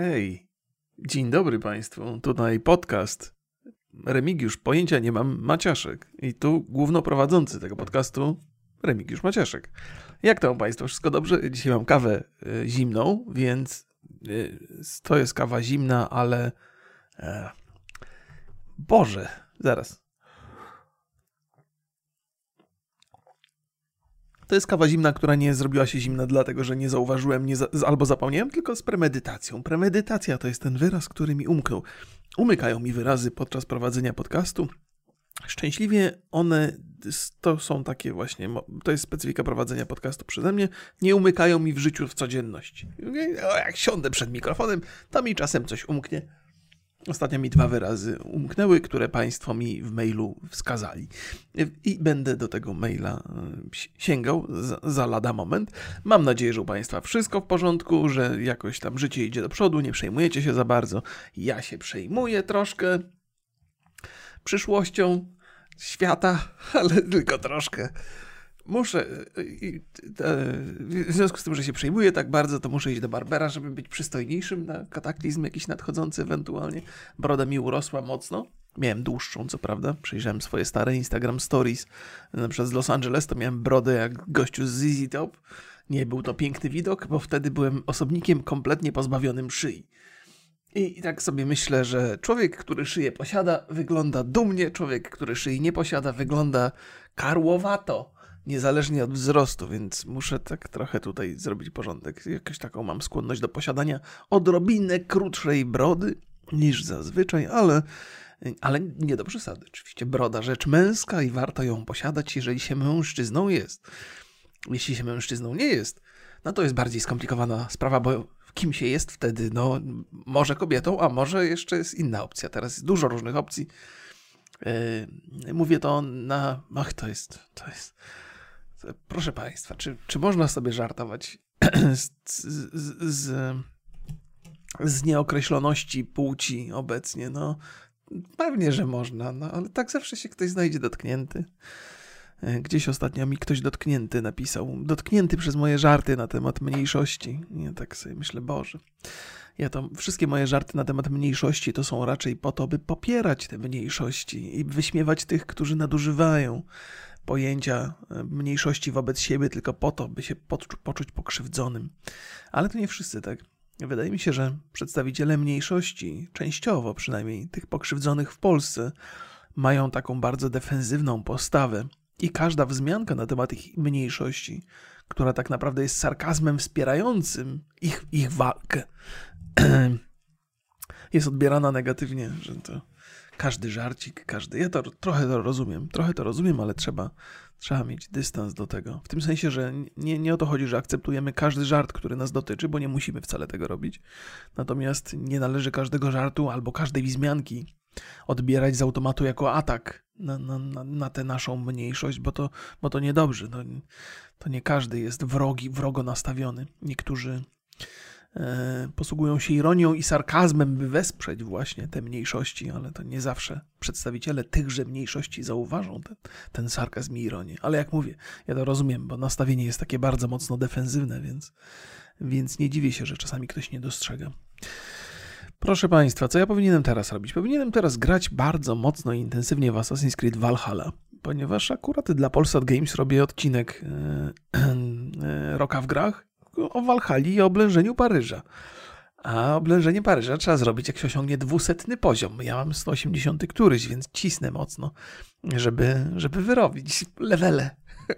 Hej, dzień dobry Państwu. Tutaj podcast. Remigiusz, pojęcia nie mam, Maciaszek. I tu głównoprowadzący tego podcastu, Remigiusz Maciaszek. Jak to u Państwa? Wszystko dobrze? Dzisiaj mam kawę y, zimną, więc y, to jest kawa zimna, ale... E, Boże, zaraz. To jest kawa zimna, która nie zrobiła się zimna dlatego, że nie zauważyłem nie za, albo zapomniałem, tylko z premedytacją. Premedytacja to jest ten wyraz, który mi umknął. Umykają mi wyrazy podczas prowadzenia podcastu. Szczęśliwie one to są takie właśnie, to jest specyfika prowadzenia podcastu przeze mnie, nie umykają mi w życiu w codzienności. Jak siądę przed mikrofonem, to mi czasem coś umknie Ostatnio mi dwa wyrazy umknęły, które Państwo mi w mailu wskazali. I będę do tego maila e, sięgał za, za, lada moment. Mam nadzieję, że u Państwa wszystko w porządku, że jakoś tam życie idzie do przodu, nie przejmujecie się za bardzo. Ja się przejmuję troszkę przyszłością świata, ale tylko troszkę muszę, e, e, w związku z tym, że się przejmuję tak bardzo, to muszę iść do Barbera, żeby być przystojniejszym na kataklizm jakiś nadchodzący ewentualnie. Broda mi urosła mocno. Miałem dłuższą, co prawda. Przejrzałem swoje stare Instagram stories. Na przykład z Los Angeles to miałem brodę jak gościu z ZZ Top. Nie był to piękny widok, bo wtedy byłem osobnikiem kompletnie pozbawionym szyi. I, I, tak sobie myślę, że człowiek, który szyję posiada, wygląda dumnie, człowiek, który szyi nie posiada, wygląda karłowato niezależnie od wzrostu, więc muszę tak trochę tutaj zrobić porządek. Jakąś taką mam skłonność do posiadania odrobinę krótszej brody niż zazwyczaj, ale, ale nie do przesady. Oczywiście broda rzecz męska i warto ją posiadać, jeżeli się mężczyzną jest. Jeśli się mężczyzną nie jest, no to jest bardziej skomplikowana sprawa, bo kim się jest wtedy? No, może kobietą, a może jeszcze jest inna opcja. Teraz jest dużo różnych opcji. Yy, mówię to na. Ach, to jest. To jest. Proszę Państwa, czy, czy można sobie żartować z, z, z, z nieokreśloności płci obecnie? No, pewnie, że można, no, ale tak zawsze się ktoś znajdzie dotknięty. E, gdzieś ostatnio mi ktoś dotknięty napisał, dotknięty przez moje żarty na temat mniejszości. Ja tak sobie myślę, Boże. Ja to wszystkie moje żarty na temat mniejszości to są raczej po to, by popierać te mniejszości i wyśmiewać tych, którzy nadużywają pojęcia e, mniejszości wobec siebie tylko po to, by się poczuć pokrzywdzonym. Ale to nie wszyscy tak. Wydaje mi się, że przedstawiciele mniejszości, częściowo przynajmniej tych pokrzywdzonych w Polsce, mają taką bardzo defensywną postawę i każda wzmianka na temat ich mniejszości, która tak naprawdę jest sarkazmem wspierającym ich, ich walkę, jest odbierana negatywnie, że to każdy żarcik, każdy. Ja to trochę to rozumiem, trochę to rozumiem, ale trzeba, trzeba mieć dystans do tego. W tym sensie, że nie, nie o to chodzi, że akceptujemy każdy żart, który nas dotyczy, bo nie musimy wcale tego robić. Natomiast nie należy każdego żartu albo każdej wzmianki odbierać z automatu jako atak na, na, na, na tę naszą mniejszość, bo to, bo to niedobrze. No, to nie każdy jest wrogi, wrogo nastawiony. Niektórzy posługują się ironią i sarkazmem, by wesprzeć właśnie te mniejszości, ale to nie zawsze przedstawiciele tychże mniejszości zauważą ten, ten sarkazm i ironię. Ale jak mówię, ja to rozumiem, bo nastawienie jest takie bardzo mocno defensywne, więc, więc nie dziwię się, że czasami ktoś nie dostrzega. Proszę Państwa, co ja powinienem teraz robić? Powinienem teraz grać bardzo mocno i intensywnie w Assassin's Creed Valhalla, ponieważ akurat dla Polsat Games robię odcinek e, e, Roka w grach o Walhali i o oblężeniu Paryża. A oblężenie Paryża trzeba zrobić, jak się osiągnie dwusetny poziom. Ja mam 180 któryś, więc cisnę mocno, żeby, żeby wyrobić levele.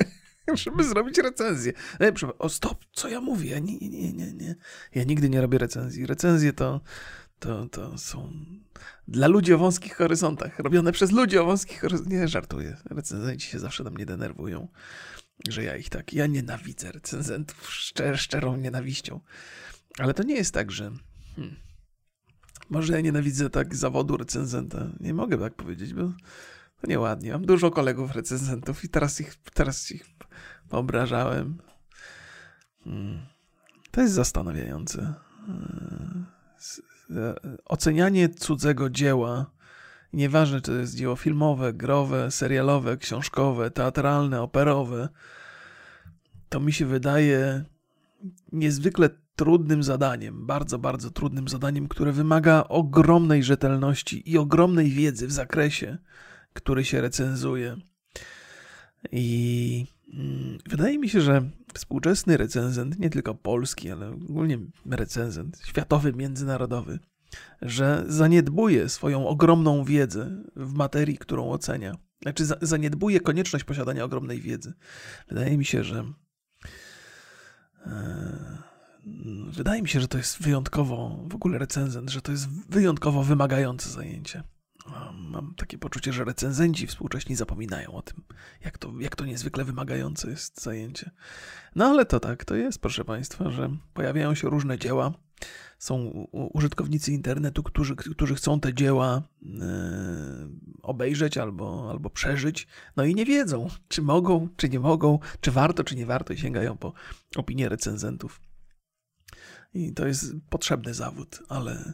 żeby zrobić recenzję. E, o, stop, co ja mówię? Nie, nie, nie, nie. Ja nigdy nie robię recenzji. Recenzje to, to, to są dla ludzi o wąskich horyzontach. Robione przez ludzi o wąskich horyzontach. Nie, żartuję. Recenzenci się zawsze na mnie denerwują że ja ich tak, ja nienawidzę recenzentów szczer, szczerą nienawiścią. Ale to nie jest tak, że hmm, może ja nienawidzę tak zawodu recenzenta. Nie mogę tak powiedzieć, bo to nieładnie. Mam dużo kolegów recenzentów i teraz ich, teraz ich wyobrażałem. Hmm. To jest zastanawiające. E, ocenianie cudzego dzieła Nieważne, czy to jest dzieło filmowe, growe, serialowe, książkowe, teatralne, operowe, to mi się wydaje niezwykle trudnym zadaniem, bardzo, bardzo trudnym zadaniem, które wymaga ogromnej rzetelności i ogromnej wiedzy w zakresie, który się recenzuje. I mm, wydaje mi się, że współczesny recenzent, nie tylko polski, ale ogólnie recenzent, światowy, międzynarodowy, że zaniedbuje swoją ogromną wiedzę w materii, którą ocenia. Znaczy, zaniedbuje konieczność posiadania ogromnej wiedzy. Wydaje mi się, że. E, wydaje mi się, że to jest wyjątkowo, w ogóle recenzent, że to jest wyjątkowo wymagające zajęcie. Mam takie poczucie, że recenzenci współcześni zapominają o tym, jak to, jak to niezwykle wymagające jest zajęcie. No ale to tak, to jest, proszę Państwa, że pojawiają się różne dzieła. Są użytkownicy internetu, którzy, którzy chcą te dzieła yy, obejrzeć albo, albo przeżyć, no i nie wiedzą, czy mogą, czy nie mogą, czy warto, czy nie warto, i sięgają po opinie recenzentów. I to jest potrzebny zawód, ale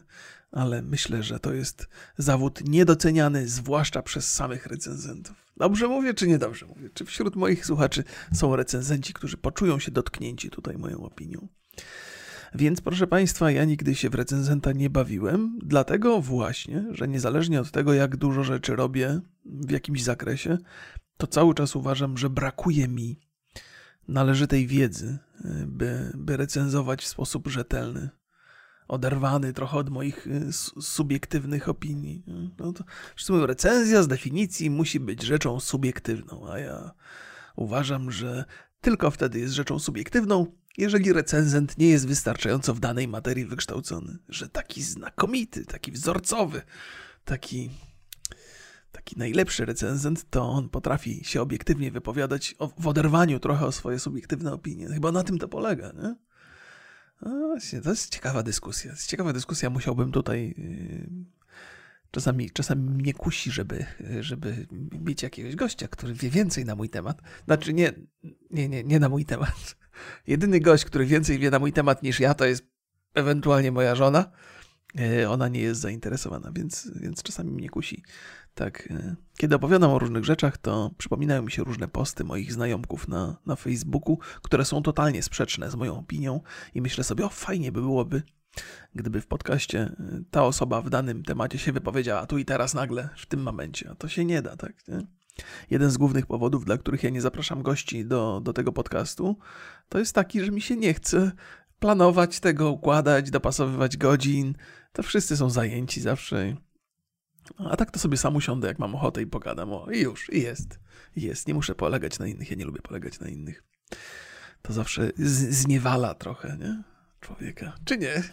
ale myślę, że to jest zawód niedoceniany, zwłaszcza przez samych recenzentów. Dobrze mówię, czy niedobrze mówię? Czy wśród moich słuchaczy są recenzenci, którzy poczują się dotknięci tutaj moją opinią? Więc proszę Państwa, ja nigdy się w recenzenta nie bawiłem, dlatego właśnie, że niezależnie od tego, jak dużo rzeczy robię w jakimś zakresie, to cały czas uważam, że brakuje mi należytej wiedzy, by, by recenzować w sposób rzetelny oderwany trochę od moich y, subiektywnych opinii. No to, zresztą recenzja z definicji musi być rzeczą subiektywną, a ja uważam, że tylko wtedy jest rzeczą subiektywną, jeżeli recenzent nie jest wystarczająco w danej materii wykształcony. Że taki znakomity, taki wzorcowy, taki, taki najlepszy recenzent, to on potrafi się obiektywnie wypowiadać o, w oderwaniu trochę o swoje subiektywne opinie. Chyba na tym to polega, nie? No właśnie, to jest ciekawa dyskusja. Jest ciekawa dyskusja. Musiałbym tutaj. Yy, czasami, czasami mnie kusi, żeby, żeby mieć jakiegoś gościa, który wie więcej na mój temat. Znaczy, nie, nie, nie, nie na mój temat. Jedyny gość, który więcej wie na mój temat niż ja, to jest ewentualnie moja żona. Yy, ona nie jest zainteresowana, więc, więc czasami mnie kusi tak, e, kiedy opowiadam o różnych rzeczach, to przypominają mi się różne posty moich znajomków na, na Facebooku, które są totalnie sprzeczne z moją opinią i myślę sobie, o fajnie by byłoby, gdyby w podcaście e, ta osoba w danym temacie się wypowiedziała tu i teraz nagle, w tym momencie, a to się nie da, tak? Nie? Jeden z głównych powodów, dla których ja nie zapraszam gości do, do tego podcastu, to jest taki, że mi się nie chce planować tego, układać, dopasowywać godzin. To wszyscy są zajęci zawsze. A tak to sobie sam usiądę, jak mam ochotę i pogadam. O, i już, i jest. Jest. Nie muszę polegać na innych. Ja nie lubię polegać na innych. To zawsze zniewala trochę, nie? Człowieka. Czy nie?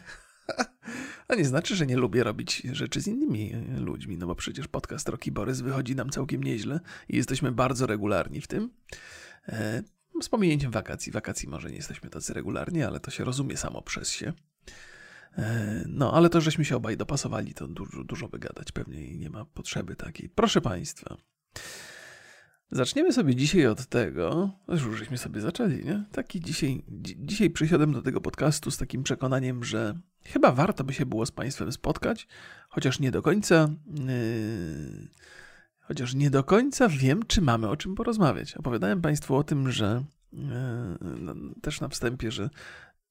A nie znaczy, że nie lubię robić rzeczy z innymi ludźmi, no bo przecież podcast Rocky Borys wychodzi nam całkiem nieźle i jesteśmy bardzo regularni w tym. E, z pominięciem wakacji. Wakacji może nie jesteśmy tacy regularni, ale to się rozumie samo przez się. E, no, ale to, żeśmy się obaj dopasowali, to dużo, dużo wygadać pewnie i nie ma potrzeby takiej. Proszę Państwa, zaczniemy sobie dzisiaj od tego, już żeśmy sobie zaczęli, nie? Taki dzisiaj, dzisiaj przysiadłem do tego podcastu z takim przekonaniem, że chyba warto by się było z Państwem spotkać, chociaż nie do końca... Yy, chociaż nie do końca wiem, czy mamy o czym porozmawiać. Opowiadałem Państwu o tym, że yy, no, też na wstępie, że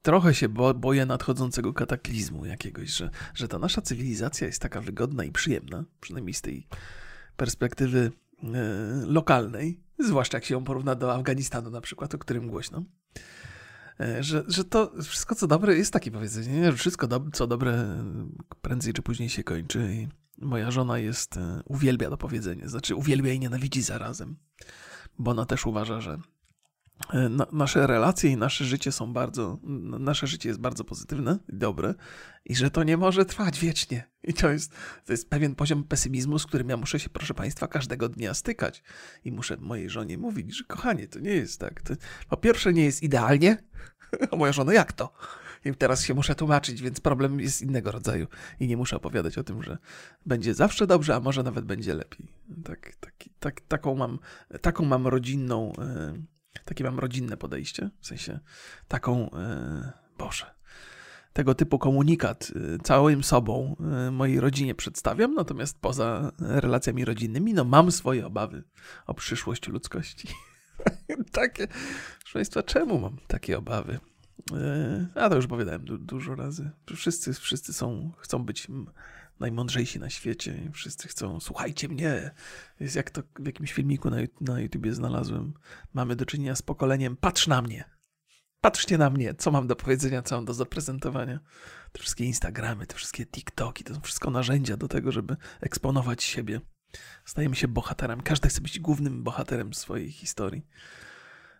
trochę się bo, boję nadchodzącego kataklizmu jakiegoś, że, że ta nasza cywilizacja jest taka wygodna i przyjemna, przynajmniej z tej perspektywy lokalnej, zwłaszcza jak się ją porówna do Afganistanu na przykład, o którym głośno. E, że, że to wszystko co dobre jest takie powiedzenie, że wszystko do, co dobre prędzej czy później się kończy i moja żona jest, e, uwielbia to powiedzenie, znaczy uwielbia i nienawidzi zarazem, bo ona też uważa, że E, na, nasze relacje i nasze życie są bardzo, nasze życie jest bardzo pozytywne i dobre i że to nie może trwać wiecznie. I to jest, to jest pewien poziom pesymizmu, z którym ja muszę się, proszę Państwa, każdego dnia stykać. I muszę mojej żonie mówić, że kochanie, to nie jest tak. To, po pierwsze nie jest idealnie, a moja żona, jak to? I teraz się muszę tłumaczyć, więc problem jest innego rodzaju. I nie muszę opowiadać o tym, że będzie zawsze dobrze, a może nawet będzie lepiej. Tak, taki, tak, taką, mam, taką mam rodzinną... Yy, takie mam rodzinne podejście, w sensie taką, e, Boże, tego typu komunikat e, całym sobą e, mojej rodzinie przedstawiam, natomiast poza relacjami rodzinnymi, no mam swoje obawy o przyszłość ludzkości. takie, proszę Państwa, czemu mam takie obawy? E, a to już powiedziałem du dużo razy. Wszyscy, wszyscy są, chcą być najmądrzejsi na świecie. Wszyscy chcą, słuchajcie mnie. Jest jak to w jakimś filmiku na, na YouTubie znalazłem. Mamy do czynienia z pokoleniem, patrz na mnie. Patrzcie na mnie, co mam do powiedzenia, co mam do zaprezentowania. Te wszystkie Instagramy, te wszystkie TikToki, to są wszystko narzędzia do tego, żeby eksponować siebie. Stajemy się bohaterem. Każdy chce być głównym bohaterem swojej historii.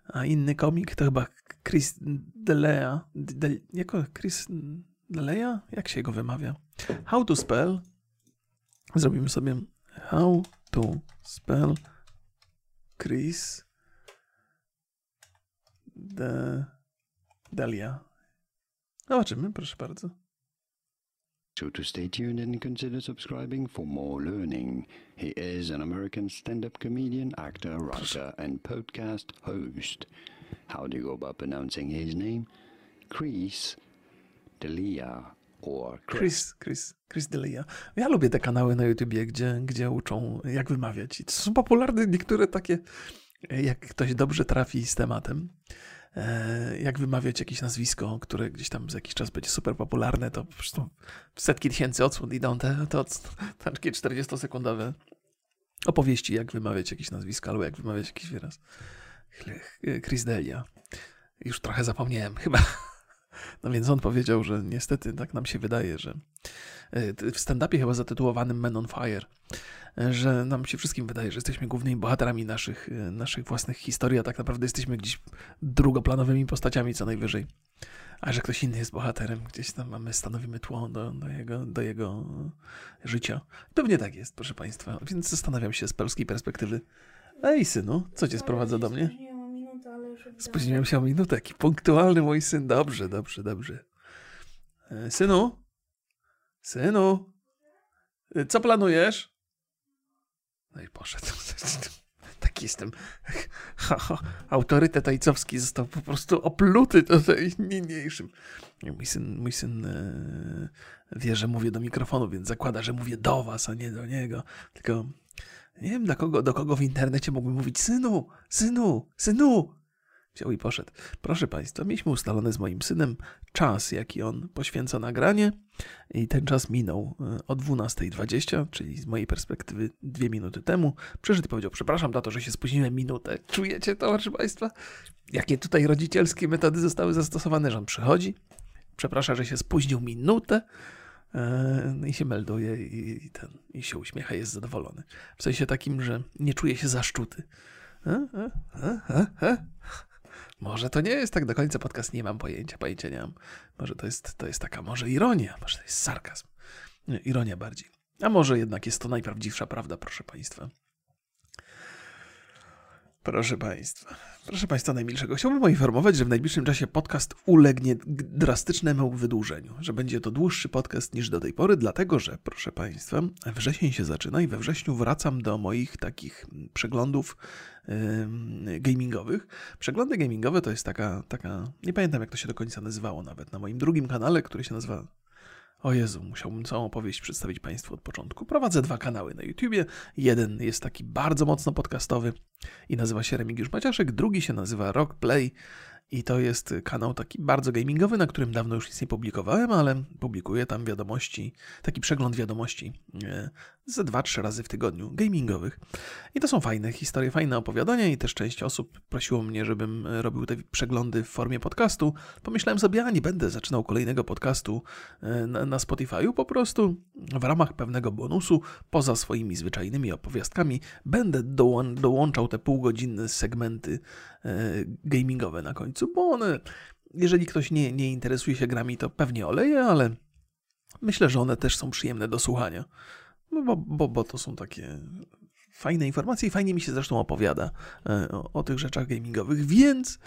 A inny komik to chyba Chris Delea. De, jako Chris Delea? Jak się go wymawia? How to spell. Zrobimy sobie how to spell Chris de Delia. Zobaczymy, proszę bardzo. So to stay tuned and consider subscribing for more learning. He is an American stand-up comedian, actor, writer, and podcast host. How do you go about pronouncing his name? Chris Delia or Chris. Chris, Chris, Delia. Ja lubię te kanały na YouTubie, gdzie, gdzie uczą jak wymawiać. I to są popularne niektóre takie, jak ktoś dobrze trafi z tematem. E, jak wymawiać jakieś nazwisko, które gdzieś tam za jakiś czas będzie super popularne, to po prostu setki tysięcy odsłon idą te, te, te takie 40-sekundowe opowieści, jak wymawiać jakieś nazwisko albo jak wymawiać jakiś wyraz. Chris Delia. Już trochę zapomniałem, chyba. No więc on powiedział, że niestety tak nam się wydaje, że e, w stand-upie chyba zatytułowanym Men on Fire, że nam się wszystkim wydaje, że jesteśmy głównymi bohaterami naszych, e, naszych własnych historii, a tak naprawdę jesteśmy gdzieś drugoplanowymi postaciami co najwyżej. A że ktoś inny jest bohaterem, gdzieś tam mamy, stanowimy tło do, do, jego, do jego życia. Pewnie tak jest, proszę Państwa. Więc zastanawiam się z polskiej perspektywy. Ej, synu, co cię sprowadza do mnie? Spóźniłem się o minutę. Jaki punktualny mój syn. Dobrze, dobrze, dobrze. E, synu? Synu? E, co planujesz? No i poszedł. Taki jestem. Autorytet ojcowski został po prostu opluty tutaj niniejszym. Mój syn, mój syn e, wie, że mówię do mikrofonu, więc zakłada, że mówię do was, a nie do niego. Tylko nie wiem, do kogo, do kogo w internecie mógłbym mówić synu, synu, synu. Wziął i poszedł. Proszę Państwa, mieliśmy ustalony z moim synem czas, jaki on poświęca nagranie i ten czas minął e, o 12.20, czyli z mojej perspektywy dwie minuty temu. Przyszedł i powiedział, przepraszam tato, że się spóźniłem minutę. Czujecie to, proszę Państwa? Jakie tutaj rodzicielskie metody zostały zastosowane, że on przychodzi, przeprasza, że się spóźnił minutę, e, i się melduje i, ten, i się uśmiecha, jest zadowolony. W sensie takim, że nie czuje się zaszczuty. E, może to nie jest tak do końca podcast, nie mam pojęcia, pojęcia nie mam. Może to jest, to jest taka, może ironia, może to jest sarkazm. Nie, ironia bardziej. A może jednak jest to najprawdziwsza prawda, proszę Państwa. Proszę Państwa, proszę Państwa najmilszego, chciałbym poinformować, że w najbliższym czasie podcast ulegnie drastycznemu wydłużeniu, że będzie to dłuższy podcast niż do tej pory, dlatego że, proszę Państwa, wrzesień się zaczyna i we wrześniu wracam do moich takich przeglądów yy, gamingowych. Przeglądy gamingowe to jest taka, taka, nie pamiętam jak to się do końca nazywało nawet, na moim drugim kanale, który się nazywa o Jezu, musiałbym całą opowieść przedstawić Państwu od początku. Prowadzę dwa kanały na YouTubie. Jeden jest taki bardzo mocno podcastowy i nazywa się Remigiusz Maciaszek, drugi się nazywa Rock Play i to jest kanał taki bardzo gamingowy, na którym dawno już nic nie publikowałem, ale publikuję tam wiadomości, taki przegląd wiadomości e, ze dwa, trzy razy w tygodniu gamingowych. I to są fajne historie, fajne opowiadania i też część osób prosiło mnie, żebym robił te przeglądy w formie podcastu. Pomyślałem sobie, a nie będę zaczynał kolejnego podcastu e, na, na Spotify'u, po prostu w ramach pewnego bonusu, poza swoimi zwyczajnymi opowiastkami, będę dołą dołączał te półgodzinne segmenty e, gamingowe na końcu, bo one, jeżeli ktoś nie, nie interesuje się grami, to pewnie oleje, ale myślę, że one też są przyjemne do słuchania. No bo, bo, bo to są takie fajne informacje i fajnie mi się zresztą opowiada e, o, o, tych rzeczach gamingowych, więc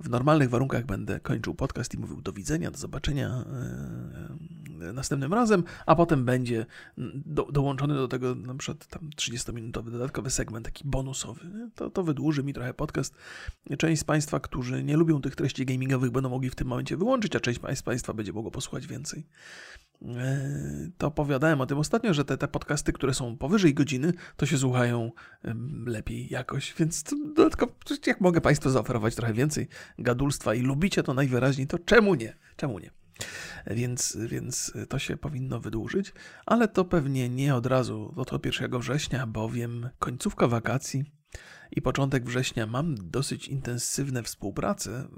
w normalnych warunkach będę kończył podcast i mówił do widzenia, do zobaczenia e, następnym razem, a potem będzie do, dołączony do tego na przykład tam 30-minutowy dodatkowy segment, taki bonusowy. To, to wydłuży mi trochę podcast. Część z Państwa, którzy nie lubią tych treści gamingowych, będą mogli w tym momencie wyłączyć, a część z Państwa będzie mogło posłuchać więcej. E, to opowiadałem o tym ostatnio, że te, te podcasty, które są powyżej godziny, to się słuchają lepiej jakoś, więc dodatkowo, jak mogę Państwu zaoferować trochę więcej gadulstwa i lubicie to najwyraźniej, to czemu nie? Czemu nie? Więc, więc to się powinno wydłużyć, ale to pewnie nie od razu, to 1 września, bowiem końcówka wakacji i początek września mam dosyć intensywne współprace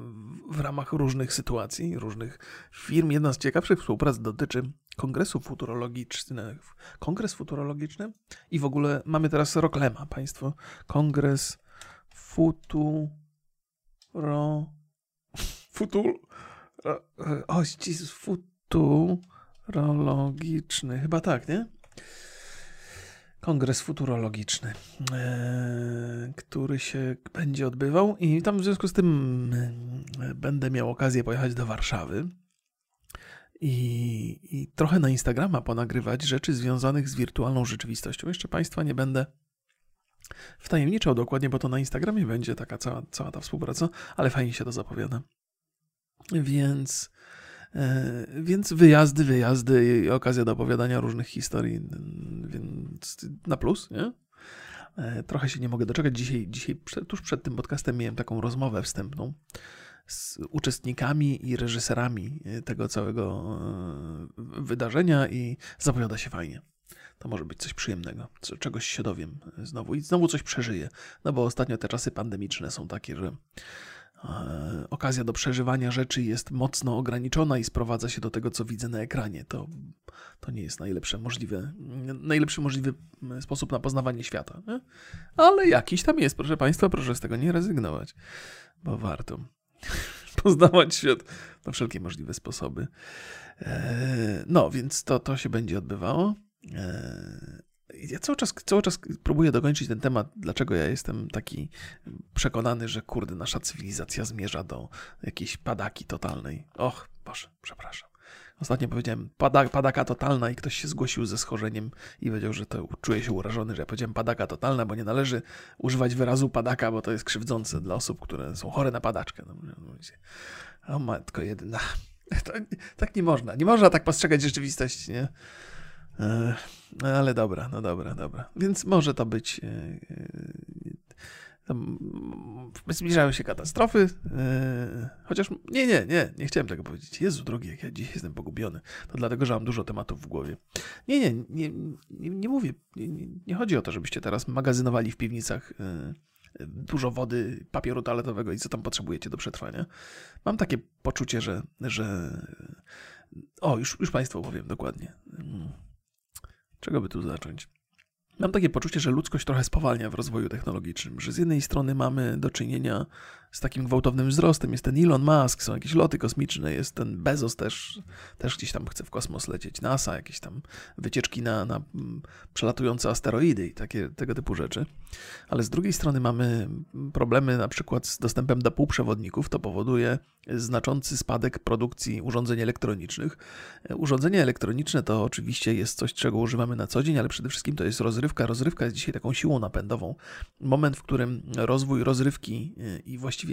w ramach różnych sytuacji, różnych firm. Jedna z ciekawszych współprac dotyczy kongresu futurologicznego. Kongres futurologiczny i w ogóle mamy teraz Roklema, państwo. Kongres futuro... Futur... O, Jezus, futurologiczny. Chyba tak, nie? kongres futurologiczny, e, który się będzie odbywał i tam w związku z tym e, będę miał okazję pojechać do Warszawy i, i trochę na Instagrama ponagrywać rzeczy związanych z wirtualną rzeczywistością. Jeszcze Państwa nie będę wtajemniczał dokładnie, bo to na Instagramie będzie taka cała, cała ta współpraca, ale fajnie się to zapowiada. Więc E, więc wyjazdy, wyjazdy i okazja do opowiadania różnych historii, więc na plus, nie? E, trochę się nie mogę doczekać. Dzisiaj, dzisiaj tuż przed tym podcastem miałem taką rozmowę wstępną z uczestnikami i reżyserami tego całego e, wydarzenia i zapowiada się fajnie. To może być coś przyjemnego, czegoś się dowiem znowu i znowu coś przeżyję. No bo ostatnio te czasy pandemiczne są takie, że E, okazja do przeżywania rzeczy jest mocno ograniczona i sprowadza się do tego, co widzę na ekranie. To, to nie jest najlepsze możliwe, najlepszy możliwy sposób na poznawanie świata. Nie? Ale jakiś tam jest, proszę Państwa, proszę z tego nie rezygnować, bo warto poznawać świat na wszelkie możliwe sposoby. E, no, więc to, to się będzie odbywało. E, ja cały czas, cały czas próbuję dokończyć ten temat, dlaczego ja jestem taki przekonany, że kurde, nasza cywilizacja zmierza do jakiejś padaki totalnej. Och, Boże, przepraszam. Ostatnio powiedziałem pada, padaka totalna i ktoś się zgłosił ze schorzeniem i powiedział, że to czuje się urażony, że ja powiedziałem padaka totalna, bo nie należy używać wyrazu padaka, bo to jest krzywdzące dla osób, które są chore na padaczkę. No, o matko jedyna. To, tak nie można. Nie można tak postrzegać rzeczywistości, nie? No ale dobra, no dobra, dobra. Więc może to być. E, e, zbliżają się katastrofy, chociaż nie, nie, nie, nie chciałem tego powiedzieć. Jezu drogi, jak ja dziś jestem pogubiony. To dlatego, że mam dużo tematów w głowie. Nie, nie, nie, nie, mówię, nie, chodzi o to, żebyście teraz magazynowali w piwnicach dużo wody, papieru toaletowego i co tam potrzebujecie do przetrwania. Mam takie poczucie, że, że... o, już, już Państwu powiem dokładnie. Czego by tu zacząć? Mam takie poczucie, że ludzkość trochę spowalnia w rozwoju technologicznym, że z jednej strony mamy do czynienia z takim gwałtownym wzrostem, jest ten Elon Musk, są jakieś loty kosmiczne, jest ten Bezos też, też gdzieś tam chce w kosmos lecieć, NASA, jakieś tam wycieczki na, na mm, przelatujące asteroidy i takie tego typu rzeczy. Ale z drugiej strony mamy problemy na przykład z dostępem do półprzewodników, to powoduje znaczący spadek produkcji urządzeń elektronicznych. Urządzenia elektroniczne to oczywiście jest coś, czego używamy na co dzień, ale przede wszystkim to jest rozrywka. Rozrywka jest dzisiaj taką siłą napędową. Moment, w którym rozwój rozrywki y, i właściwie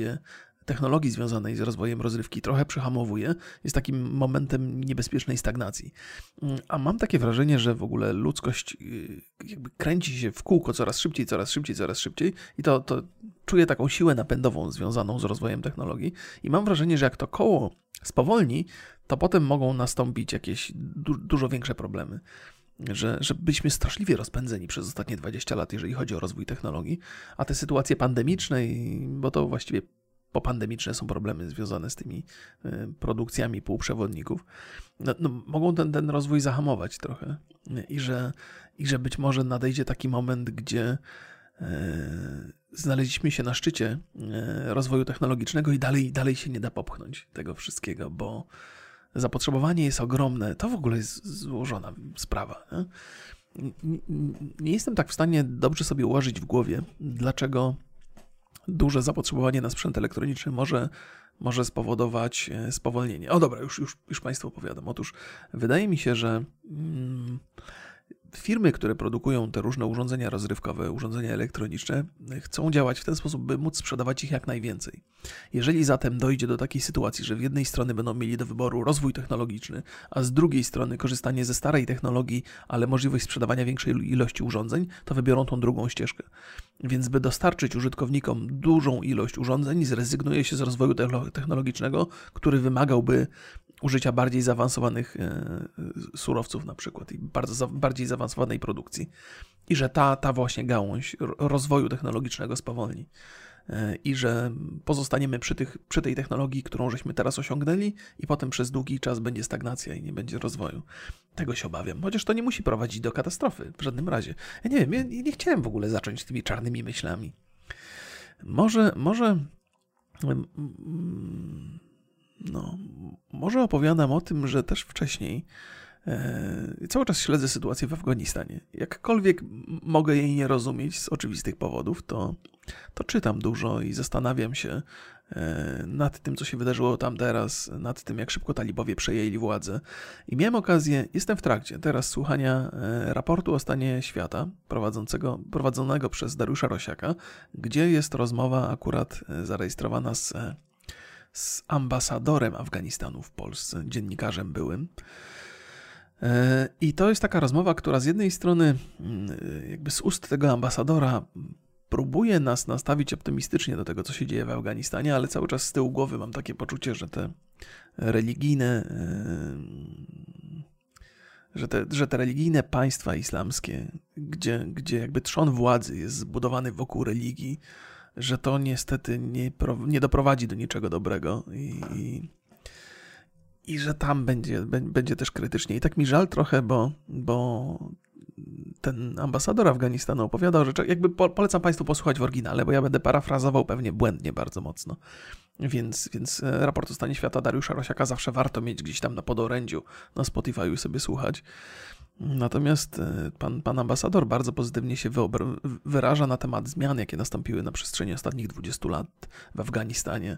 technologii związanej z rozwojem rozrywki trochę przyhamowuje, jest takim momentem niebezpiecznej stagnacji. Mm, a mam takie wrażenie, że w ogóle ludzkość y, jakby kręci się w kółko coraz szybciej, coraz szybciej, coraz szybciej i to, to czuję taką siłę napędową związaną z rozwojem technologii i mam wrażenie, że jak to koło spowolni, to potem mogą nastąpić jakieś du dużo większe problemy że, że byliśmy straszliwie rozpędzeni przez ostatnie 20 lat, jeżeli chodzi o rozwój technologii, a te sytuacje pandemiczne, bo to właściwie popandemiczne są problemy związane z tymi e, produkcjami półprzewodników, no, no, mogą ten, ten rozwój zahamować trochę. I że, i że być może nadejdzie taki moment, gdzie e, znaleźliśmy się na szczycie e, rozwoju technologicznego i dalej, dalej się nie da popchnąć tego wszystkiego, bo zapotrzebowanie jest ogromne. To w ogóle jest złożona sprawa. Nie? Nie jestem tak w stanie dobrze sobie ułożyć w głowie, dlaczego duże zapotrzebowanie na sprzęt elektroniczny może, może spowodować e, spowolnienie. O dobra, już, już, już Państwu opowiadam. Otóż wydaje mi się, że mm, firmy, które produkują te różne urządzenia rozrywkowe, urządzenia elektroniczne, chcą działać w ten sposób, by móc sprzedawać ich jak najwięcej. Jeżeli zatem dojdzie do takiej sytuacji, że w jednej strony będą mieli do wyboru rozwój technologiczny, a z drugiej strony korzystanie ze starej technologii, ale możliwość sprzedawania większej ilości urządzeń, to wybiorą tą drugą ścieżkę. Więc by dostarczyć użytkownikom dużą ilość urządzeń, zrezygnuje się z rozwoju technologicznego, który wymagałby użycia bardziej zaawansowanych e, surowców na przykład i bardzo, bardziej zaawansowanej produkcji. I że ta, ta właśnie gałąź rozwoju technologicznego spowolni. E, I że pozostaniemy przy, tych, przy tej technologii, którą żeśmy teraz osiągnęli, i potem przez długi czas będzie stagnacja i nie będzie rozwoju. Tego się obawiam. Chociaż to nie musi prowadzić do katastrofy w żadnym razie. Ja nie wiem, ja nie chciałem w ogóle zacząć tymi czarnymi myślami. Może, może no, może opowiadam o tym, że też wcześniej e, cały czas śledzę sytuację w Afganistanie. Jakkolwiek mogę jej nie rozumieć z oczywistych powodów, to, to czytam dużo i zastanawiam się e, nad tym, co się wydarzyło tam teraz, nad tym, jak szybko talibowie przejęli władzę. I miałem okazję, jestem w trakcie teraz słuchania e, raportu o stanie świata prowadzącego, prowadzonego przez Dariusza Rosiaka, gdzie jest rozmowa akurat e, zarejestrowana z z ambasadorem Afganistanu w Polsce, dziennikarzem byłym. E, I to jest taka rozmowa, która z jednej strony, mm, jakby z ust tego ambasadora, próbuje nas nastawić optymistycznie do tego, co się dzieje w Afganistanie, ale cały czas z tyłu głowy mam takie poczucie, że te religijne, e, że te, że te religijne państwa islamskie, gdzie, gdzie jakby trzon władzy jest zbudowany wokół religii, że to niestety nie, nie doprowadzi do niczego dobrego i, i, i, że tam będzie, będzie też krytycznie. I tak mi żal trochę, bo, bo ten ambasador Afganistanu opowiadał, że jakby polecam Państwu posłuchać w oryginale, bo ja będę parafrazował pewnie błędnie bardzo mocno. Więc, więc e, raport o stanie świata Dariusza Rosiaka zawsze warto mieć gdzieś tam na podorędziu na Spotify sobie słuchać. Natomiast e, pan, pan ambasador bardzo pozytywnie się wyraża na temat zmian, jakie nastąpiły na przestrzeni ostatnich 20 lat w Afganistanie,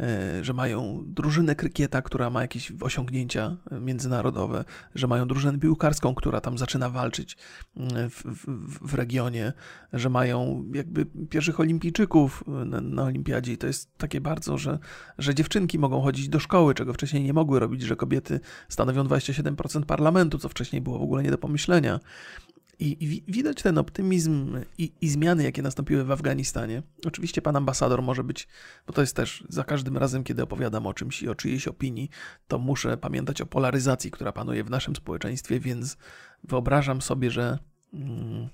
e, że mają drużynę krykieta, która ma jakieś osiągnięcia międzynarodowe, że mają drużynę piłkarską, która tam zaczyna walczyć mm, w, w, w regionie, że mają jakby pierwszych olimpijczyków na, na olimpiadzie. I to jest takie bardzo, że, że dziewczynki mogą chodzić do szkoły, czego wcześniej nie mogły robić, że kobiety stanowią 27% parlamentu, co wcześniej było w ogóle nie do pomyślenia. I, I, widać ten optymizm i, i, zmiany, jakie nastąpiły w Afganistanie. Oczywiście pan ambasador może być, bo to jest też za każdym razem, kiedy opowiadam o czymś i o czyjejś opinii, to muszę pamiętać o polaryzacji, która panuje w naszym społeczeństwie, więc wyobrażam sobie, że mm,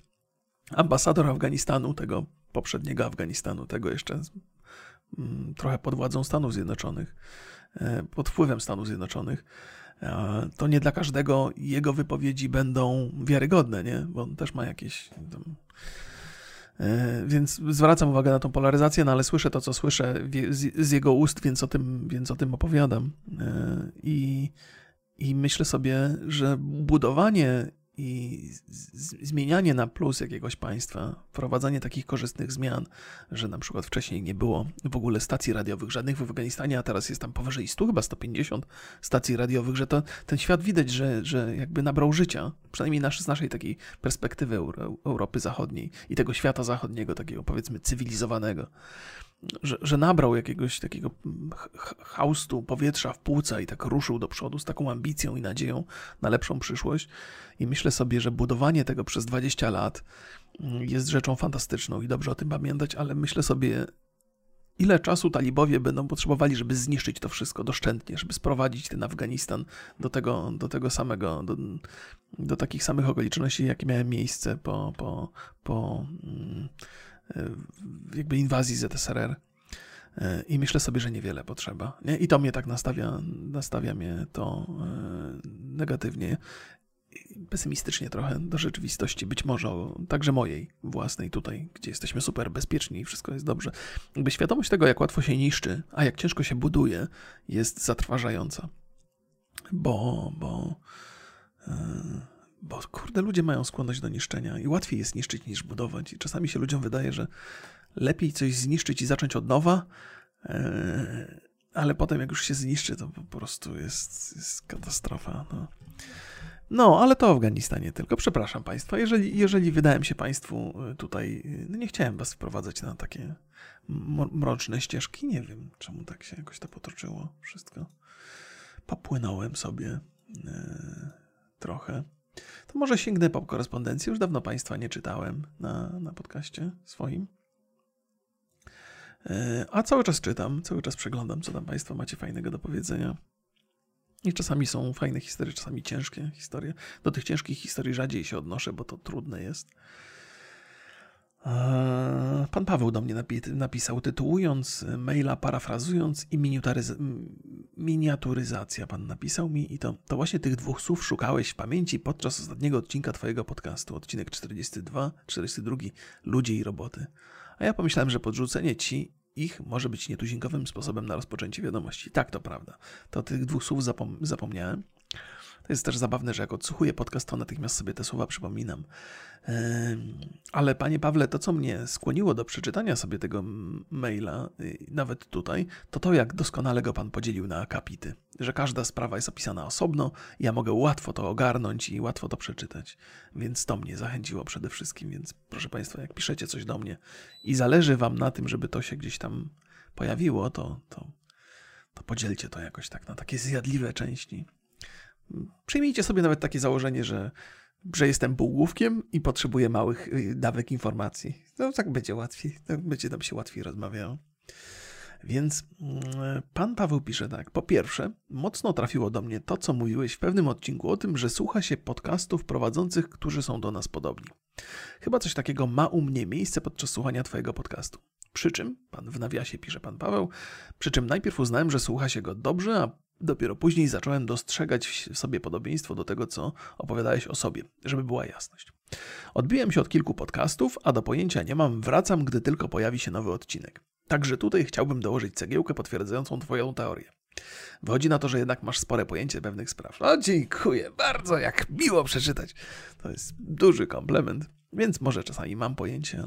ambasador Afganistanu, tego poprzedniego Afganistanu, tego jeszcze mm, trochę pod władzą Stanów Zjednoczonych, e, pod wpływem Stanów Zjednoczonych, to nie dla każdego jego wypowiedzi będą wiarygodne, nie? Bo on też ma jakieś. Tam... E, więc zwracam uwagę na tą polaryzację, no ale słyszę to, co słyszę z, jego ust, więc o tym, więc o tym opowiadam. E, I, I myślę sobie, że budowanie i zmienianie na plus jakiegoś państwa, wprowadzanie takich korzystnych zmian, że na przykład wcześniej nie było w ogóle stacji radiowych żadnych w Afganistanie, a teraz jest tam powyżej 100, chyba 150 stacji radiowych, że to, ten świat widać, że, że jakby nabrał życia, przynajmniej nasz, z naszej takiej perspektywy Europy Zachodniej i tego świata zachodniego, takiego powiedzmy cywilizowanego że, że nabrał jakiegoś takiego haustu powietrza w płuca i tak ruszył do przodu z taką ambicją i nadzieją na lepszą przyszłość. I myślę sobie, że budowanie tego przez 20 lat mm, jest rzeczą fantastyczną i dobrze o tym pamiętać, ale myślę sobie, ile czasu talibowie będą potrzebowali, żeby zniszczyć to wszystko doszczętnie, żeby sprowadzić ten Afganistan do tego, do tego samego, do, do takich samych okoliczności, jakie miały miejsce po, po, po mm, jakby inwazji ZSRR. E, I myślę sobie, że niewiele potrzeba. Nie? I to mnie tak nastawia, nastawia mnie to e, negatywnie, pesymistycznie trochę do rzeczywistości, być może także mojej własnej tutaj, gdzie jesteśmy super bezpieczni i wszystko jest dobrze. Jakby świadomość tego, jak łatwo się niszczy, a jak ciężko się buduje, jest zatrważająca. Bo, bo, yy bo kurde, ludzie mają skłonność do niszczenia i łatwiej jest niszczyć niż budować. I czasami się ludziom wydaje, że lepiej coś zniszczyć i zacząć od nowa, e, ale potem jak już się zniszczy, to po prostu jest, jest katastrofa. No. No, ale to Afganistanie tylko. Przepraszam Państwa, jeżeli, jeżeli wydałem się Państwu y, tutaj, y, no nie chciałem Was wprowadzać na takie mroczne ścieżki. Nie wiem, czemu tak się jakoś to potoczyło wszystko. Popłynąłem sobie e, trochę. To może sięgnę po korespondencję. Już dawno Państwa nie czytałem na, na podcaście swoim. E, a cały czas czytam, cały czas przeglądam, co tam Państwo macie fajnego do powiedzenia. I czasami są fajne historie, czasami ciężkie historie. Do tych ciężkich historii rzadziej się odnoszę, bo to trudne jest. Pan Paweł do mnie napisał, tytułując maila, parafrazując i miniaturyzacja. Pan napisał mi i to, to właśnie tych dwóch słów szukałeś w pamięci podczas ostatniego odcinka Twojego podcastu, odcinek 42, 42, Ludzie i roboty. A ja pomyślałem, że podrzucenie Ci ich może być nietuzinkowym sposobem na rozpoczęcie wiadomości. Tak, to prawda. To tych dwóch słów zapom zapomniałem. To jest też zabawne, że jak odsłuchuję podcast, to natychmiast sobie te słowa przypominam. Ale panie Pawle, to co mnie skłoniło do przeczytania sobie tego maila, y, nawet tutaj, to to, jak doskonale go pan podzielił na akapity. Że każda sprawa jest opisana osobno, ja mogę łatwo to ogarnąć i łatwo to przeczytać. Więc to mnie zachęciło przede wszystkim. Więc proszę państwa, jak piszecie coś do mnie i zależy wam na tym, żeby to się gdzieś tam pojawiło, to, to, to podzielcie to jakoś tak na takie zjadliwe części. Przyjmijcie sobie nawet takie założenie, że, że jestem półgłówkiem i potrzebuję małych y, dawek informacji. No tak będzie łatwiej, tak będzie nam się łatwiej rozmawiało. Więc mm, pan Paweł pisze tak. Po pierwsze, mocno trafiło do mnie to, co mówiłeś w pewnym odcinku o tym, że słucha się podcastów prowadzących, którzy są do nas podobni. Chyba coś takiego ma u mnie miejsce podczas słuchania Twojego podcastu. Przy czym, pan w nawiasie pisze pan Paweł, przy czym najpierw uznałem, że słucha się go dobrze, a Dopiero później zacząłem dostrzegać w sobie podobieństwo do tego, co opowiadałeś o sobie, żeby była jasność. Odbiłem się od kilku podcastów, a do pojęcia nie mam, wracam, gdy tylko pojawi się nowy odcinek. Także tutaj chciałbym dołożyć cegiełkę potwierdzającą Twoją teorię. Wychodzi na to, że jednak masz spore pojęcie pewnych spraw. No dziękuję bardzo, jak miło przeczytać. To jest duży komplement, więc może czasami mam pojęcie,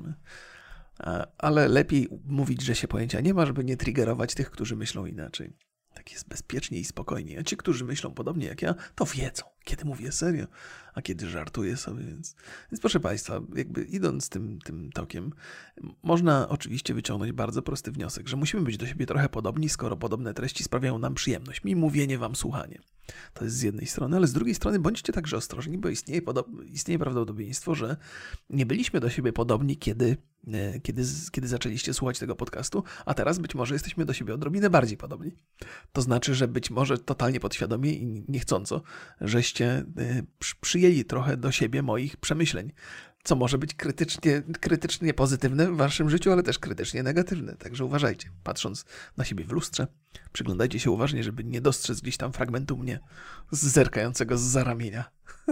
ale, ale lepiej mówić, że się pojęcia nie ma, żeby nie triggerować tych, którzy myślą inaczej. Tak jest bezpiecznie i spokojnie. A ci, którzy myślą podobnie jak ja, to wiedzą, kiedy mówię serio, a kiedy żartuję sobie. Więc, więc proszę Państwa, jakby idąc tym, tym tokiem, można oczywiście wyciągnąć bardzo prosty wniosek, że musimy być do siebie trochę podobni, skoro podobne treści sprawiają nam przyjemność. Mi mówienie, Wam słuchanie. To jest z jednej strony, ale z drugiej strony bądźcie także ostrożni, bo istnieje, istnieje prawdopodobieństwo, że nie byliśmy do siebie podobni, kiedy, e, kiedy, kiedy zaczęliście słuchać tego podcastu, a teraz być może jesteśmy do siebie odrobinę bardziej podobni. To znaczy, że być może totalnie podświadomie i niechcąco, żeście e, przyjęli trochę do siebie moich przemyśleń co może być krytycznie, krytycznie pozytywne w waszym życiu, ale też krytycznie negatywne. Także uważajcie, patrząc na siebie w lustrze, przyglądajcie się uważnie, żeby nie dostrzec gdzieś tam fragmentu mnie zerkającego z zaramienia.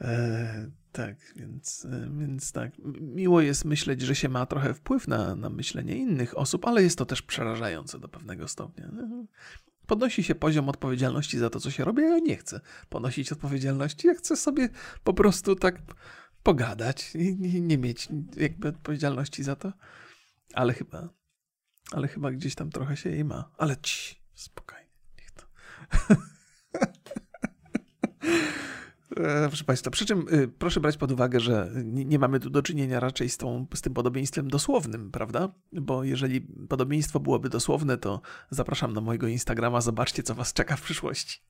e, tak, więc, e, więc tak. Miło jest myśleć, że się ma trochę wpływ na, na myślenie innych osób, ale jest to też przerażające do pewnego stopnia. Podnosi się poziom odpowiedzialności za to, co się robi, a ja nie chcę ponosić odpowiedzialności. Ja chcę sobie po prostu tak pogadać i nie, nie mieć jakby odpowiedzialności za to. Ale chyba, ale chyba gdzieś tam trochę się jej ma. Ale ci, spokojnie, niech to. E, proszę Państwa, przy czym y, proszę brać pod uwagę, że nie, nie, mamy tu do czynienia raczej z, tą, z tym podobieństwem dosłownym, prawda? Bo jeżeli podobieństwo byłoby dosłowne, to zapraszam na mojego Instagrama, zobaczcie, co Was czeka w przyszłości.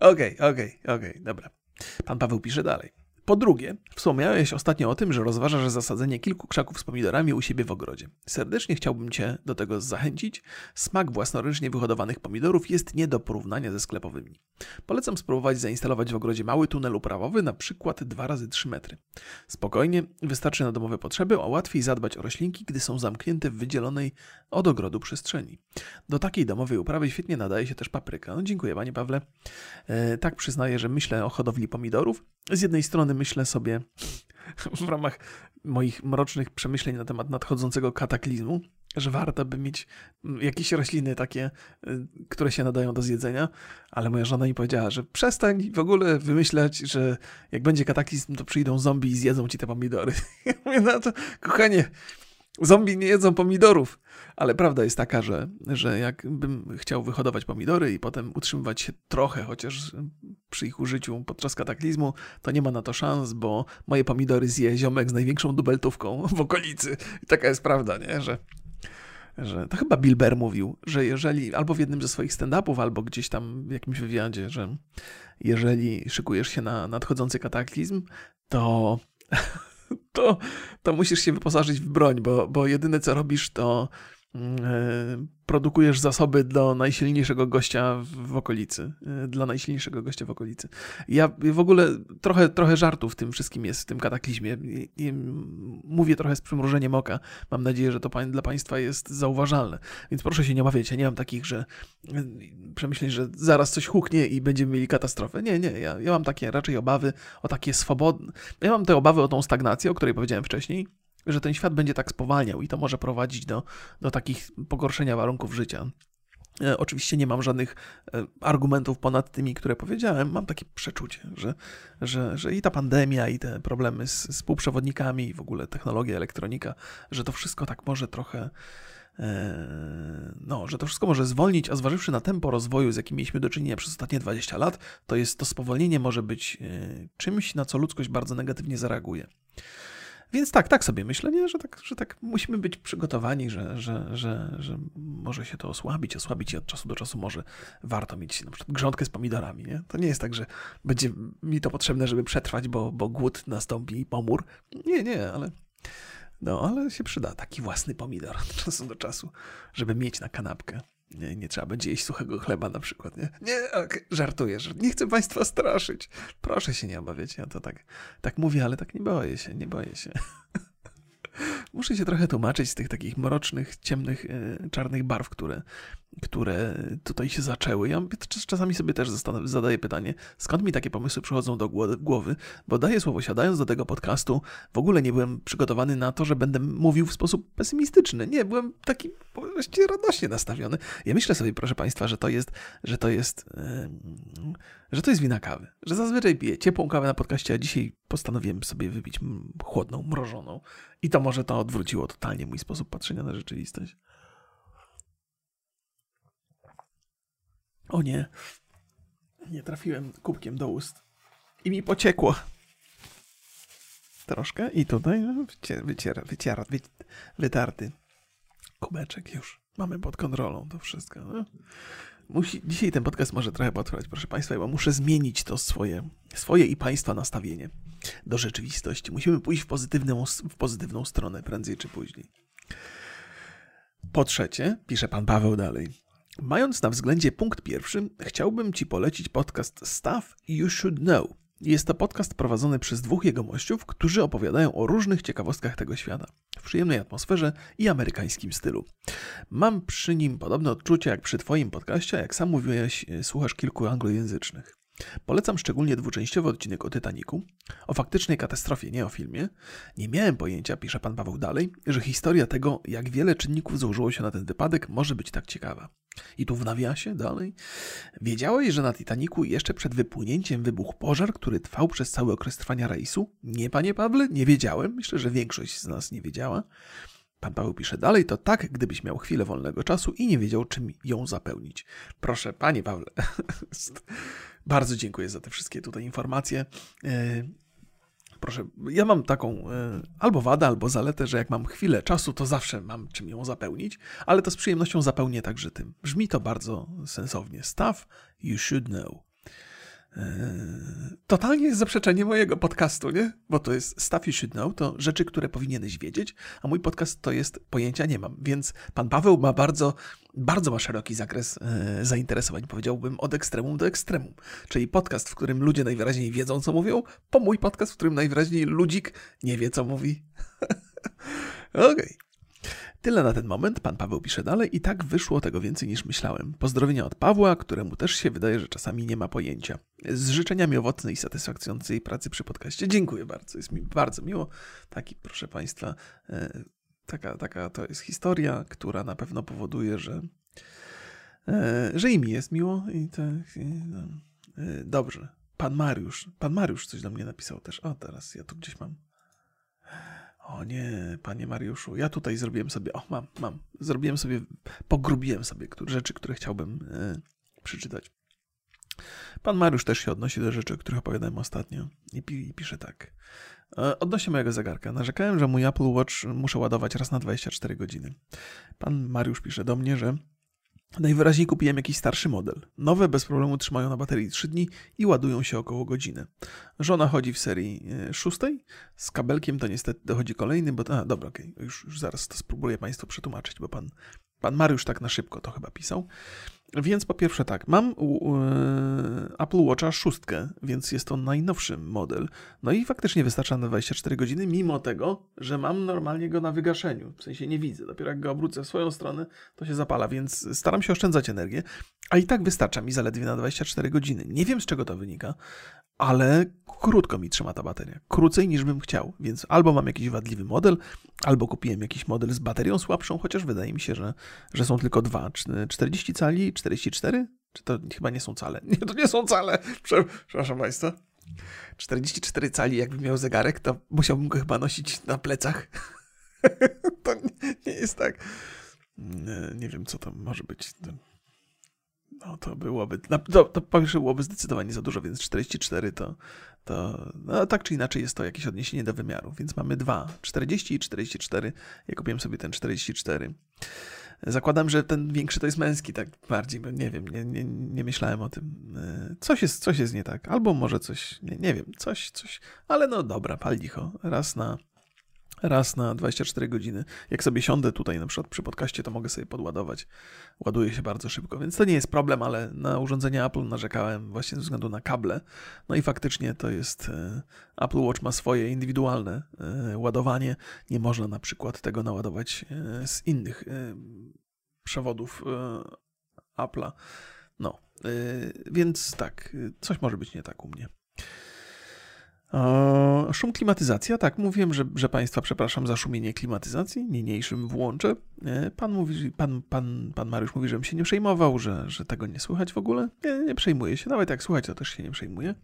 Okej, okej, okej, dobra. Pan Paweł pisze dalej. Po drugie, wspomniałeś ostatnio o tym, że rozważasz zasadzenie kilku krzaków z pomidorami u siebie w ogrodzie. Serdecznie chciałbym Cię do tego zachęcić. Smak własnoręcznie wyhodowanych pomidorów jest nie do porównania ze sklepowymi. Polecam spróbować zainstalować w ogrodzie mały tunel uprawowy, na przykład 2 razy 3 metry. Spokojnie, wystarczy na domowe potrzeby, a łatwiej zadbać o roślinki, gdy są zamknięte w wydzielonej od ogrodu przestrzeni. Do takiej domowej uprawy świetnie nadaje się też papryka. No, dziękuję Panie Pawle. E, tak przyznaję, że myślę o hodowli pomidorów. Z jednej strony myślę sobie w ramach moich mrocznych przemyśleń na temat nadchodzącego kataklizmu, że warto by mieć jakieś rośliny takie, y, które się nadają do zjedzenia, ale moja żona mi powiedziała, że przestań w ogóle wymyślać, że jak będzie kataklizm, to przyjdą zombie i zjedzą ci te pomidory. Ja mówię, no to kochanie, Zombie nie jedzą pomidorów, ale prawda jest taka, że, że jakbym chciał wyhodować pomidory i potem utrzymywać się trochę, chociaż przy ich użyciu podczas kataklizmu, to nie ma na to szans, bo moje pomidory zje ziomek z największą dubeltówką w okolicy. I taka jest prawda, nie? Że, że to chyba Bill mówił, że jeżeli albo w jednym ze swoich stand-upów, albo gdzieś tam w jakimś wywiadzie, że jeżeli szykujesz się na nadchodzący kataklizm, to to, to musisz się wyposażyć w broń, bo, bo jedyne co robisz to produkujesz zasoby do najsilniejszego gościa w okolicy. E, dla najsilniejszego gościa w okolicy. Ja w ogóle trochę, trochę żartu w tym wszystkim jest, w tym kataklizmie. I, mówię trochę z przymrużeniem oka. Mam nadzieję, że to dla Państwa jest zauważalne. Więc proszę się nie obawiać. Ja nie mam takich, że e, przemyśleń, że zaraz coś huknie i będziemy mieli katastrofę. Nie, nie. Ja, ja mam takie raczej obawy o takie swobodne. Ja mam te obawy o tą stagnację, o której powiedziałem wcześniej że ten świat będzie tak spowalniał i to może prowadzić do, do takich pogorszenia warunków życia. E, oczywiście nie mam żadnych e, argumentów ponad tymi, które powiedziałem. Mam takie przeczucie, że, że, że i ta pandemia, i te problemy z, z półprzewodnikami, i w ogóle technologia, elektronika, że to wszystko tak może trochę. E, no, że to wszystko może zwolnić, a zważywszy na tempo rozwoju, z jakim mieliśmy do czynienia przez ostatnie 20 lat, to jest to spowolnienie może być czymś, na co ludzkość bardzo negatywnie zareaguje. Więc tak, tak sobie myślę, nie? Że, tak, że tak musimy być przygotowani, że, że, że, że może się to osłabić, osłabić i od czasu do czasu może warto mieć na przykład grządkę z pomidorami. Nie? To nie jest tak, że będzie mi to potrzebne, żeby przetrwać, bo, bo głód nastąpi i pomór. Nie, nie, ale no, ale się przyda taki własny pomidor od czasu do czasu, żeby mieć na kanapkę. Nie, nie trzeba będzie jeść suchego chleba na przykład, nie? Nie, okay, żartuję, nie chcę państwa straszyć. Proszę się nie obawiać, ja to tak, tak mówię, ale tak nie boję się, nie boję się. Muszę się trochę tłumaczyć z tych takich mrocznych, ciemnych, e, czarnych barw, które, które tutaj się zaczęły. Ja czasami sobie też zadaję pytanie, skąd mi takie pomysły przychodzą do głowy, bo daję słowo, siadając do tego podcastu, w ogóle nie byłem przygotowany na to, że będę mówił w sposób pesymistyczny. Nie, byłem taki właściwie radośnie nastawiony. Ja myślę sobie, proszę Państwa, że to jest, że to jest, yy, że to jest wina kawy. Że zazwyczaj piję ciepłą kawę na podcaście, a dzisiaj postanowiłem sobie wypić chłodną, mrożoną. I to może to odwróciło totalnie mój sposób patrzenia na rzeczywistość. O nie. Nie trafiłem kubkiem do ust. I mi pociekło. Troszkę. I tutaj no, wyciera, wyciera, wytarty kubeczek już. Mamy pod kontrolą to wszystko. No. Musi, dzisiaj ten podcast może trochę potrwać, proszę Państwa, bo muszę zmienić to swoje, swoje i Państwa nastawienie do rzeczywistości. Musimy pójść w pozytywną, w pozytywną stronę prędzej czy później. Po trzecie, pisze pan Paweł dalej. Mając na względzie punkt pierwszy, chciałbym Ci polecić podcast Stuff You Should Know. Jest to podcast prowadzony przez dwóch jegomościów, którzy opowiadają o różnych ciekawostkach tego świata, w przyjemnej atmosferze i amerykańskim stylu. Mam przy nim podobne odczucia jak przy Twoim podcaście, jak sam mówiłeś, słuchasz kilku anglojęzycznych. Polecam szczególnie dwuczęściowy odcinek o Titaniku, o faktycznej katastrofie, nie o filmie. Nie miałem pojęcia, pisze pan Paweł dalej, że historia tego, jak wiele czynników złożyło się na ten wypadek, może być tak ciekawa. I tu w nawiasie dalej. Wiedziałeś, że na Titaniku jeszcze przed wypłynięciem wybuchł pożar, który trwał przez cały okres trwania rejsu? Nie, panie Pawle, nie wiedziałem. Myślę, że większość z nas nie wiedziała. Pan Paweł pisze dalej, to tak, gdybyś miał chwilę wolnego czasu i nie wiedział, czym ją zapełnić. Proszę, panie Pawle, bardzo dziękuję za te wszystkie tutaj informacje. E, proszę, ja mam taką e, albo wadę, albo zaletę, że jak mam chwilę czasu, to zawsze mam czym ją zapełnić, ale to z przyjemnością zapełnię także tym. Brzmi to bardzo sensownie. Stuff you should know. Eee, totalnie jest zaprzeczenie mojego podcastu, nie? Bo to jest stuff you should know, to rzeczy, które powinieneś wiedzieć, a mój podcast to jest pojęcia nie mam. Więc pan Paweł ma bardzo, bardzo ma szeroki zakres e, zainteresowań, powiedziałbym od ekstremum do ekstremum. Czyli podcast, w którym ludzie najwyraźniej wiedzą, co mówią, po mój podcast, w którym najwyraźniej ludzik nie wie, co mówi. Okej. Okay. Tyle na ten moment, pan Paweł pisze dalej i tak wyszło tego więcej niż myślałem. Pozdrowienia od Pawła, któremu też się wydaje, że czasami nie ma pojęcia. Z życzeniami owocnej i satysfakcjonującej pracy przy podcaście. Dziękuję bardzo, jest mi bardzo miło. Taki, proszę państwa, e, taka, taka to jest historia, która na pewno powoduje, że, e, że i mi jest miło i tak, no, e, dobrze. Pan Mariusz, pan Mariusz coś do mnie napisał też. O, teraz ja tu gdzieś mam O nie, panie Mariuszu, ja tutaj zrobiłem sobie, o mam, mam, zrobiłem sobie, pogrubiłem sobie rzeczy, które chciałbym e, przeczytać. Pan Mariusz też się odnosi do rzeczy, o których opowiadałem ostatnio i, pi i pisze tak. E, odnośnie mojego zegarka. Narzekałem, że mój Apple Watch muszę ładować raz na 24 godziny. Pan Mariusz pisze do mnie, że Najwyraźniej kupiłem jakiś starszy model. Nowe bez problemu trzymają na baterii 3 dni i ładują się około godziny. Żona chodzi w serii e, szóstej, z kabelkiem to niestety dochodzi kolejny, bo... A, dobra, okej, okay. już, już zaraz to spróbuję Państwu przetłumaczyć, bo pan, pan Mariusz tak na szybko to chyba pisał. Więc po pierwsze tak, mam Apple Watcha szóstkę, więc jest to najnowszy model. No i faktycznie wystarcza na 24 godziny, mimo tego, że mam normalnie go na wygaszeniu. W sensie nie widzę. Dopiero jak go obrócę w swoją stronę, to się zapala, więc staram się oszczędzać energię. A i tak wystarcza mi zaledwie na 24 godziny. Nie wiem z czego to wynika, ale krótko mi trzyma ta bateria. Krócej niż bym chciał, więc albo mam jakiś wadliwy model, albo kupiłem jakiś model z baterią słabszą, chociaż wydaje mi się, że, że są tylko dwa. 40 cali, 44? Czy to chyba nie są cale? Nie, to nie są cale. Przepraszam Państwa. 44 cali, jakbym miał zegarek, to musiałbym go chyba nosić na plecach. to nie jest tak. Nie, nie wiem, co to może być. No to byłoby, to, to byłoby zdecydowanie za dużo, więc 44 to, to no, tak czy inaczej jest to jakieś odniesienie do wymiaru, więc mamy dwa, 40 i 44. Ja kupiłem sobie ten 44. Zakładam, że ten większy to jest męski, tak bardziej, bo nie wiem, nie, nie, nie myślałem o tym. E, coś jest, coś jest nie tak, albo może coś, nie, nie wiem, coś, coś, ale no dobra, pal licho, raz na raz na 24 godziny. Jak sobie siądę tutaj na przykład przy podcaście, to mogę sobie podładować. Ładuje się bardzo szybko, więc to nie jest problem, ale na urządzenie Apple narzekałem właśnie ze względu na kable. No i faktycznie to jest e, Apple Watch ma swoje indywidualne e, ładowanie. Nie można na przykład tego naładować e, z innych przewodów Apple'a. No, więc tak, coś może być nie tak u mnie. Szum klimatyzacja, tak, mówiłem, że, że Państwa przepraszam za szumienie klimatyzacji, niniejszym włączę. E, pan, mówi, pan, pan, pan Mariusz mówi, żebym się nie przejmował, że, że tego nie słychać w ogóle. Nie, nie przejmuję się, nawet jak słuchać, to też się nie przejmuję.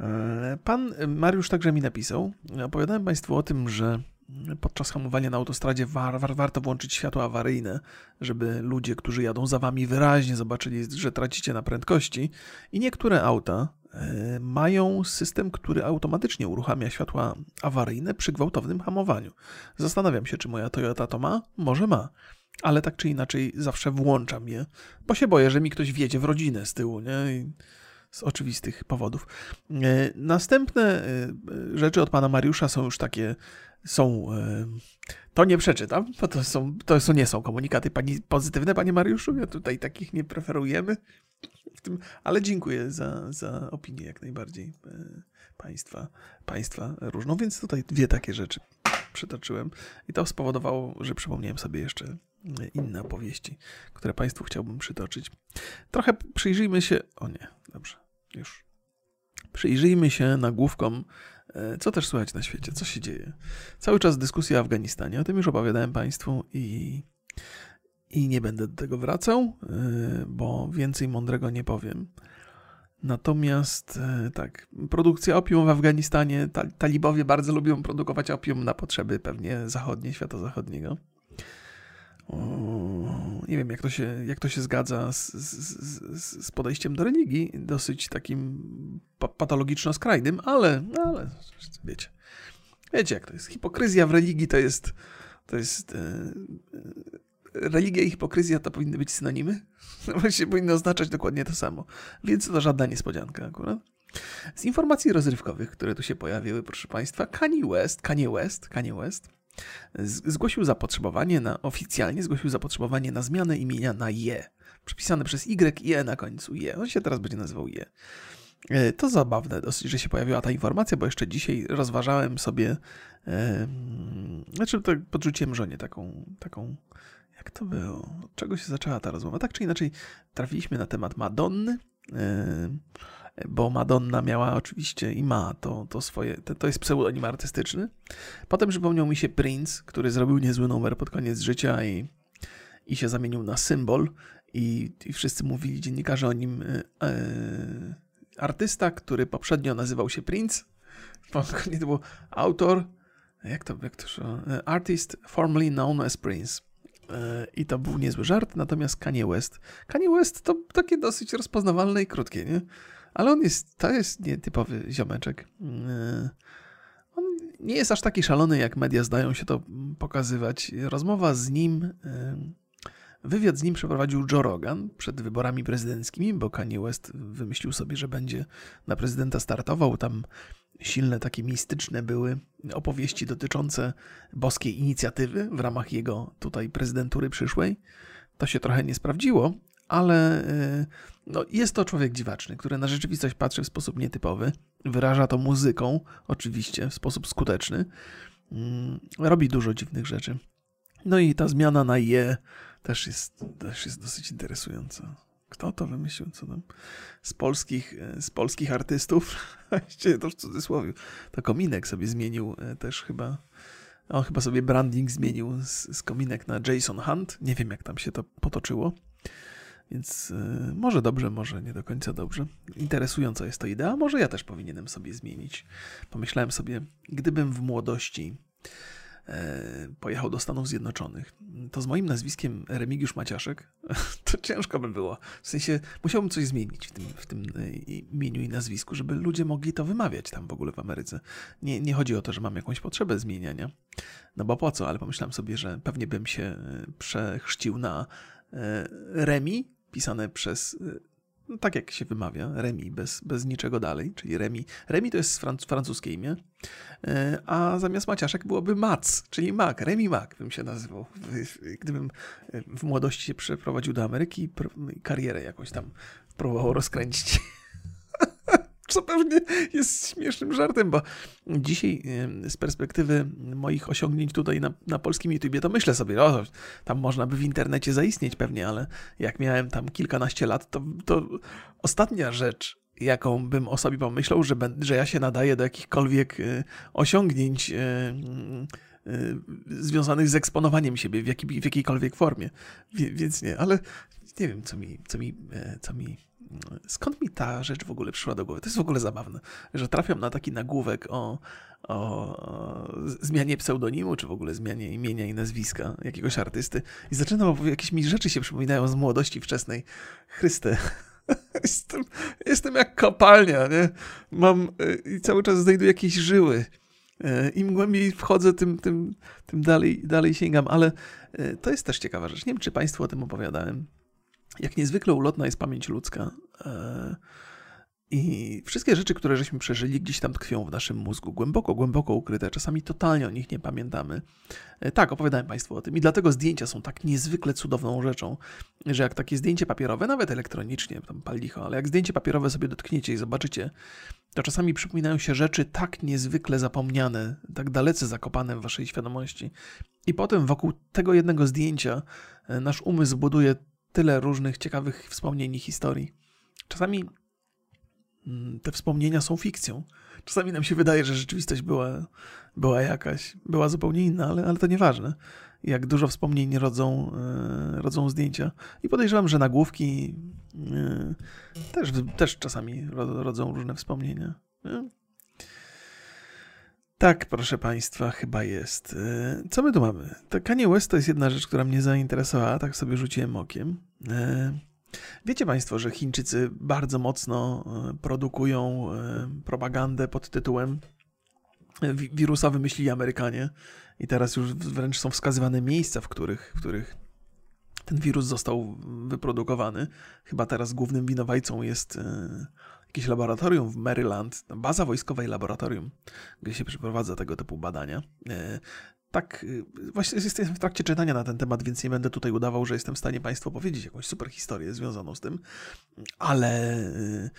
E, pan Mariusz także mi napisał, opowiadałem Państwu o tym, że podczas hamowania na autostradzie war, war, warto włączyć światła awaryjne, żeby ludzie, którzy jadą za Wami wyraźnie zobaczyli, że tracicie na prędkości i niektóre auta mają system, który automatycznie uruchamia światła awaryjne przy gwałtownym hamowaniu. Zastanawiam się, czy moja Toyota to ma? Może ma. Ale tak czy inaczej zawsze włączam je, bo się boję, że mi ktoś wjedzie w rodzinę z tyłu, nie? Z oczywistych powodów. E, następne e, rzeczy od pana Mariusza są już takie, są, to nie przeczytam, bo to, są, to są, nie są komunikaty pani, pozytywne, panie Mariuszu, ja tutaj takich nie preferujemy w tym, ale dziękuję za, za opinię jak najbardziej e, państwa, państwa różną, więc tutaj dwie takie rzeczy przytoczyłem i to spowodowało, że przypomniałem sobie jeszcze inne opowieści, które Państwu chciałbym przytoczyć. Trochę przyjrzyjmy się, o nie, dobrze, już. Przyjrzyjmy się nagłówkom, e, co też słychać na świecie, co się dzieje. Cały czas dyskusja o Afganistanie, o tym już opowiadałem Państwu i i nie będę do tego wracał, y, bo więcej mądrego nie powiem. Natomiast y, tak, produkcja opium w Afganistanie, talibowie bardzo lubią produkować opium na potrzeby pewnie zachodnie, świata zachodniego. Nie wiem, jak to się, jak to się zgadza z, z, z podejściem do religii, dosyć takim patologiczno-skrajnym, ale, ale wiecie, wiecie jak to jest. Hipokryzja w religii to jest, to jest yy, religia i hipokryzja to powinny być synonimy. Właśnie powinny oznaczać dokładnie to samo. Więc to żadna niespodzianka akurat. Z informacji rozrywkowych, które tu się pojawiły, proszę Państwa, Kanye West, Kanye West, Kanye West zgłosił zapotrzebowanie na, oficjalnie zgłosił zapotrzebowanie na zmianę imienia na Je. Przypisane przez Y i E na końcu. Je. On się teraz będzie nazywał Je. E, to zabawne dosyć, że się pojawiła ta informacja, bo jeszcze dzisiaj rozważałem sobie, yy, znaczy to podrzuciłem żonie taką, taką jak to było? Od czego się zaczęła ta rozmowa? Tak czy inaczej, trafiliśmy na temat Madonny, yy, bo Madonna miała oczywiście i ma to, to swoje, to, to jest pseudonim artystyczny. Potem przypomniał mi się Prince, który zrobił niezły numer pod koniec życia i, i się zamienił na symbol. I, i wszyscy mówili, dziennikarze o nim, yy, artysta, który poprzednio nazywał się Prince, to był autor, Jak to, jak to Artist formerly known as Prince. I to był niezły żart, natomiast Kanye West. Kanye West to takie dosyć rozpoznawalne i krótkie, nie? Ale on jest, to jest nietypowy ziomeczek. On nie jest aż taki szalony, jak media zdają się to pokazywać. Rozmowa z nim Wywiad z nim przeprowadził Joe Rogan przed wyborami prezydenckimi, bo Kanye West wymyślił sobie, że będzie na prezydenta startował. Tam silne, takie mistyczne były opowieści dotyczące boskiej inicjatywy w ramach jego tutaj prezydentury przyszłej. To się trochę nie sprawdziło, ale y, no, jest to człowiek dziwaczny, który na rzeczywistość patrzy w sposób nietypowy. Wyraża to muzyką, oczywiście, w sposób skuteczny. Mm, robi dużo dziwnych rzeczy. No i ta zmiana na je też jest, też jest dosyć interesująca. Kto to wymyślił? Co tam? Z polskich, e, z polskich artystów, to w cudzysłowie, to Kominek sobie zmienił e, też chyba, on chyba sobie branding zmienił z, z Kominek na Jason Hunt. Nie wiem, jak tam się to potoczyło. Więc y, może dobrze, może nie do końca dobrze. Interesująca jest to idea. Może ja też powinienem sobie zmienić. Pomyślałem sobie, gdybym w młodości E, pojechał do Stanów Zjednoczonych, to z moim nazwiskiem Remigiusz Maciaszek, to ciężko by było. W sensie musiałbym coś zmienić w tym, w tym e, imieniu i nazwisku, żeby ludzie mogli to wymawiać tam w ogóle w Ameryce. Nie, nie chodzi o to, że mam jakąś potrzebę zmieniania, no bo po co, ale pomyślałem sobie, że pewnie bym się e, przechrzcił na Remi, pisane przez no, tak jak się wymawia, Remi, bez, bez niczego dalej, czyli Remi. Remi to jest franc francuskie imię, e, a zamiast Maciaszek byłoby Mac, czyli Mac, Remi Mac bym się nazywał. Gdybym e, w młodości się przeprowadził do Ameryki i karierę jakąś tam próbował rozkręcić co pewnie jest śmiesznym żartem, bo dzisiaj z perspektywy moich osiągnięć tutaj na, na polskim YouTubie, to myślę sobie, o, tam można by w internecie zaistnieć pewnie, ale jak miałem tam kilkanaście lat, to, to ostatnia rzecz, jaką bym o sobie pomyślał, że, że ja się nadaję do jakichkolwiek y, osiągnięć y, y, związanych z eksponowaniem siebie w, jaki, w jakiejkolwiek formie. Więc nie, ale nie wiem, co mi, co mi, e, co mi skąd mi ta rzecz w ogóle przyszła do głowy? To jest w ogóle zabawne, że trafiam na taki nagłówek o, o zmianie pseudonimu, czy w ogóle zmianie imienia i nazwiska jakiegoś artysty i zaczynam, bo jakieś mi rzeczy się przypominają z młodości wczesnej. Chryste. jestem, jestem jak kopalnia, nie? Mam y, i cały czas znajduję jakieś żyły. Y, Im głębiej wchodzę, tym, tym, tym dalej, dalej sięgam, ale y, to jest też ciekawa rzecz. Nie wiem, czy Państwu o tym opowiadałem jak niezwykle ulotna jest pamięć ludzka. E, I wszystkie rzeczy, które żeśmy przeżyli, gdzieś tam tkwią w naszym mózgu, głęboko, głęboko ukryte. Czasami totalnie o nich nie pamiętamy. E, tak, opowiadałem Państwu o tym. I dlatego zdjęcia są tak niezwykle cudowną rzeczą, że jak takie zdjęcie papierowe, nawet elektronicznie, tam pal licho, ale jak zdjęcie papierowe sobie dotkniecie i zobaczycie, to czasami przypominają się rzeczy tak niezwykle zapomniane, tak dalece zakopane w Waszej świadomości. I potem wokół tego jednego zdjęcia e, nasz umysł buduje tyle różnych ciekawych wspomnień i historii. Czasami mm, te wspomnienia są fikcją. Czasami nam się wydaje, że rzeczywistość była, była jakaś, była zupełnie inna, ale, ale to nieważne. Jak dużo wspomnień rodzą, yy, rodzą zdjęcia. I podejrzewam, że nagłówki yy, też, też czasami rodzą różne wspomnienia. Yy. Tak, proszę Państwa, chyba jest. E, co my tu mamy? To Kanye West to jest jedna rzecz, która mnie zainteresowała, tak sobie rzuciłem okiem. E, wiecie Państwo, że Chińczycy bardzo mocno e, produkują propagandę pod tytułem wirusa wymyślili Amerykanie i teraz już wręcz są wskazywane miejsca, w których, w których ten wirus został wyprodukowany. Chyba teraz głównym winowajcą jest jakieś laboratorium w Maryland, baza wojskowa i laboratorium, gdzie się przeprowadza tego typu badania. E, tak, e, właśnie jestem w trakcie czytania na ten temat, więc nie będę tutaj udawał, że jestem w stanie Państwu powiedzieć jakąś super historię związaną z tym, ale e,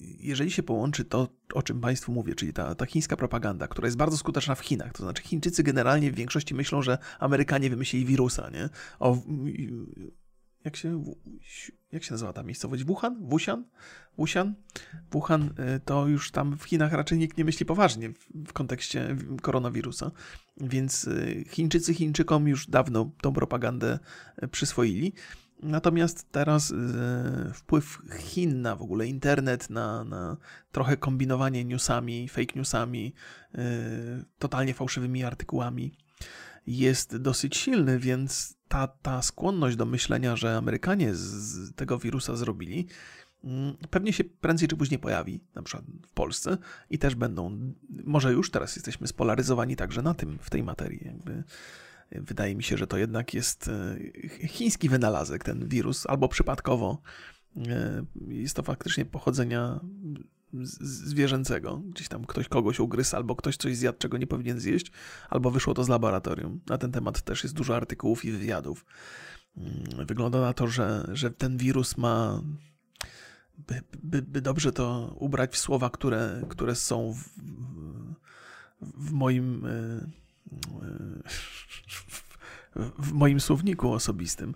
jeżeli się połączy to, o czym Państwu mówię, czyli ta, ta chińska propaganda, która jest bardzo skuteczna w Chinach, to znaczy Chińczycy generalnie w większości myślą, że Amerykanie wymyślili wirusa, nie? O, jak się, jak się nazywa ta miejscowość? Wuhan? Wuhan? Wuhan? Wuhan y, to już tam w Chinach raczej nikt nie myśli poważnie w kontekście koronawirusa, więc y, Chińczycy Chińczykom już dawno tą propagandę y, przyswoili. Natomiast teraz wpływ Chin na w ogóle internet, na, na trochę kombinowanie newsami, fake newsami, totalnie fałszywymi artykułami jest dosyć silny, więc ta, ta skłonność do myślenia, że Amerykanie z tego wirusa zrobili, mm, pewnie się prędzej czy później pojawi, na przykład w Polsce i też będą, może już teraz jesteśmy spolaryzowani także na tym, w tej materii. Jakby wydaje mi się, że to jednak jest e, chiński wynalazek, ten wirus, albo przypadkowo e, jest to faktycznie pochodzenia zwierzęcego. Gdzieś tam ktoś kogoś ugryzł, albo ktoś coś zjadł, czego nie powinien zjeść, albo wyszło to z laboratorium. Na ten temat też jest dużo artykułów i wywiadów. Mm, wygląda na to, że, że ten wirus ma. By, by, by dobrze to ubrać w słowa, które, które są w, w moim. E, w moim słowniku osobistym.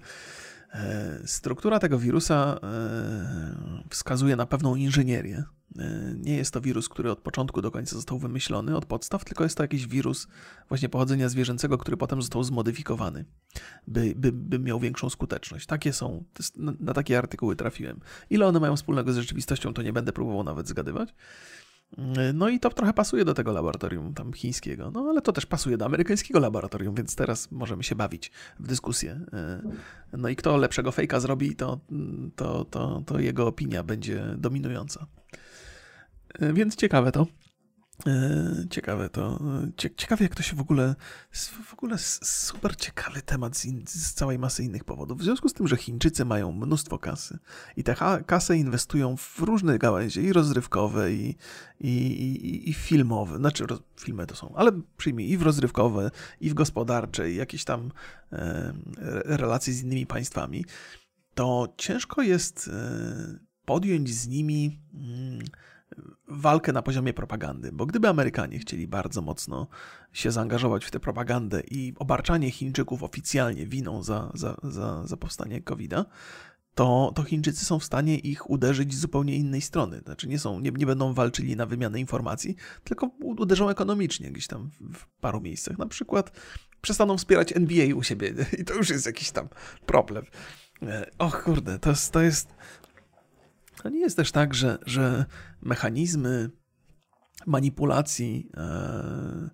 E, struktura tego wirusa e, wskazuje na pewną inżynierię. E, nie jest to wirus, który od początku do końca został wymyślony od podstaw, tylko jest to jakiś wirus właśnie pochodzenia zwierzęcego, który potem został zmodyfikowany, by, by, by miał większą skuteczność. Takie są, na, na takie artykuły trafiłem. Ile one mają wspólnego z rzeczywistością, to nie będę próbował nawet zgadywać. No i to trochę pasuje do tego laboratorium tam chińskiego, no ale to też pasuje do amerykańskiego laboratorium, więc teraz możemy się bawić w dyskusję. E, no i kto lepszego fejka zrobi, to, to, to, to jego opinia będzie dominująca. E, więc ciekawe to. E, ciekawe to. Ciekawe, jak to się w ogóle. W ogóle super ciekawy temat z, in, z, całej masy innych powodów. W związku z tym, że Chińczycy mają mnóstwo kasy i te kasę inwestują w różne gałęzie, i rozrywkowe, i, i, i, i filmowe. Znaczy, roz, filmy to są, ale przyjmij i w rozrywkowe, i w gospodarcze, i jakieś tam e, relacje z innymi państwami. To ciężko jest e, podjąć z nimi. Mm, walkę na poziomie propagandy, bo gdyby Amerykanie chcieli bardzo mocno się zaangażować w tę propagandę i obarczanie Chińczyków oficjalnie winą za, za, za, za powstanie COVID-a, to, to Chińczycy są w stanie ich uderzyć z zupełnie innej strony. Znaczy nie, są, nie, nie będą walczyli na wymianę informacji, tylko uderzą ekonomicznie gdzieś tam w, paru miejscach. Na przykład przestaną wspierać NBA u siebie i to już jest jakiś tam problem. E, och kurde, to jest, to jest to nie jest też tak, że, że mechanizmy manipulacji e,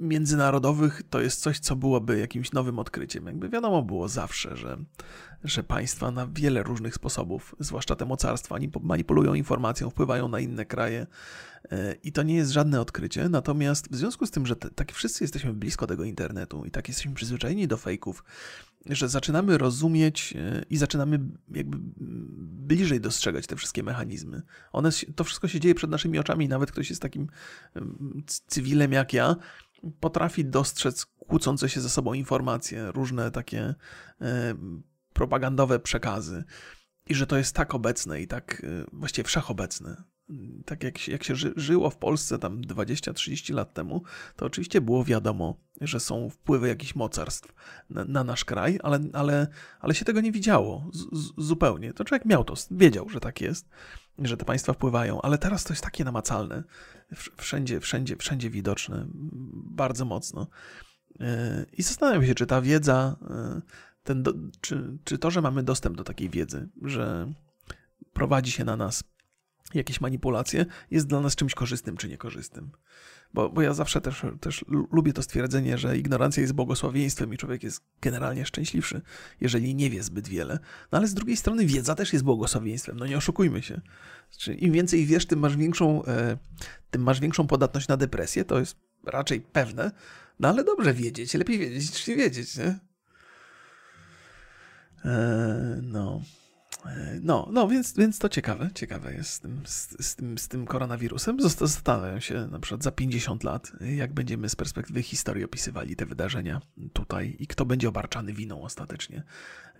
międzynarodowych to jest coś, co byłoby jakimś nowym odkryciem. Jakby wiadomo było zawsze, że, że państwa na wiele różnych sposobów, zwłaszcza te mocarstwa, manipulują informacją, wpływają na inne kraje e, i to nie jest żadne odkrycie. Natomiast w związku z tym, że tak wszyscy jesteśmy blisko tego internetu i tak jesteśmy przyzwyczajeni do fejków, że zaczynamy rozumieć e, i zaczynamy jakby bliżej dostrzegać te wszystkie mechanizmy. One, to wszystko się dzieje przed naszymi oczami, nawet ktoś jest takim cywilem jak ja, potrafi dostrzec kłócące się ze sobą informacje, różne takie e, propagandowe przekazy. I że to jest tak obecne i tak e, właściwie wszechobecne tak jak jak się ży, żyło w Polsce tam 20-30 lat temu, to oczywiście było wiadomo, że są wpływy jakichś mocarstw na, na nasz kraj, ale, ale, ale się tego nie widziało z, z, zupełnie. To człowiek miał to, wiedział, że tak jest, że te państwa wpływają, ale teraz to jest takie namacalne, wszędzie, wszędzie, wszędzie widoczne, bardzo mocno. E, I zastanawiam się, czy ta wiedza, e, ten do, czy, czy to, że mamy dostęp do takiej wiedzy, że prowadzi się na nas jakieś manipulacje, jest dla nas czymś korzystnym czy niekorzystnym. Bo, bo ja zawsze też, też lubię to stwierdzenie, że ignorancja jest błogosławieństwem i człowiek jest generalnie szczęśliwszy, jeżeli nie wie zbyt wiele. No ale z drugiej strony wiedza też jest błogosławieństwem, no nie oszukujmy się. Znaczy, Im więcej wiesz, tym masz, większą, e, tym masz większą podatność na depresję, to jest raczej pewne, no ale dobrze wiedzieć, lepiej wiedzieć niż nie wiedzieć, nie? E, no. No, no więc, więc to ciekawe, ciekawe jest z tym, z, z, tym, z tym koronawirusem. Zastanawiam się na przykład za 50 lat, jak będziemy z perspektywy historii opisywali te wydarzenia tutaj i kto będzie obarczany winą ostatecznie.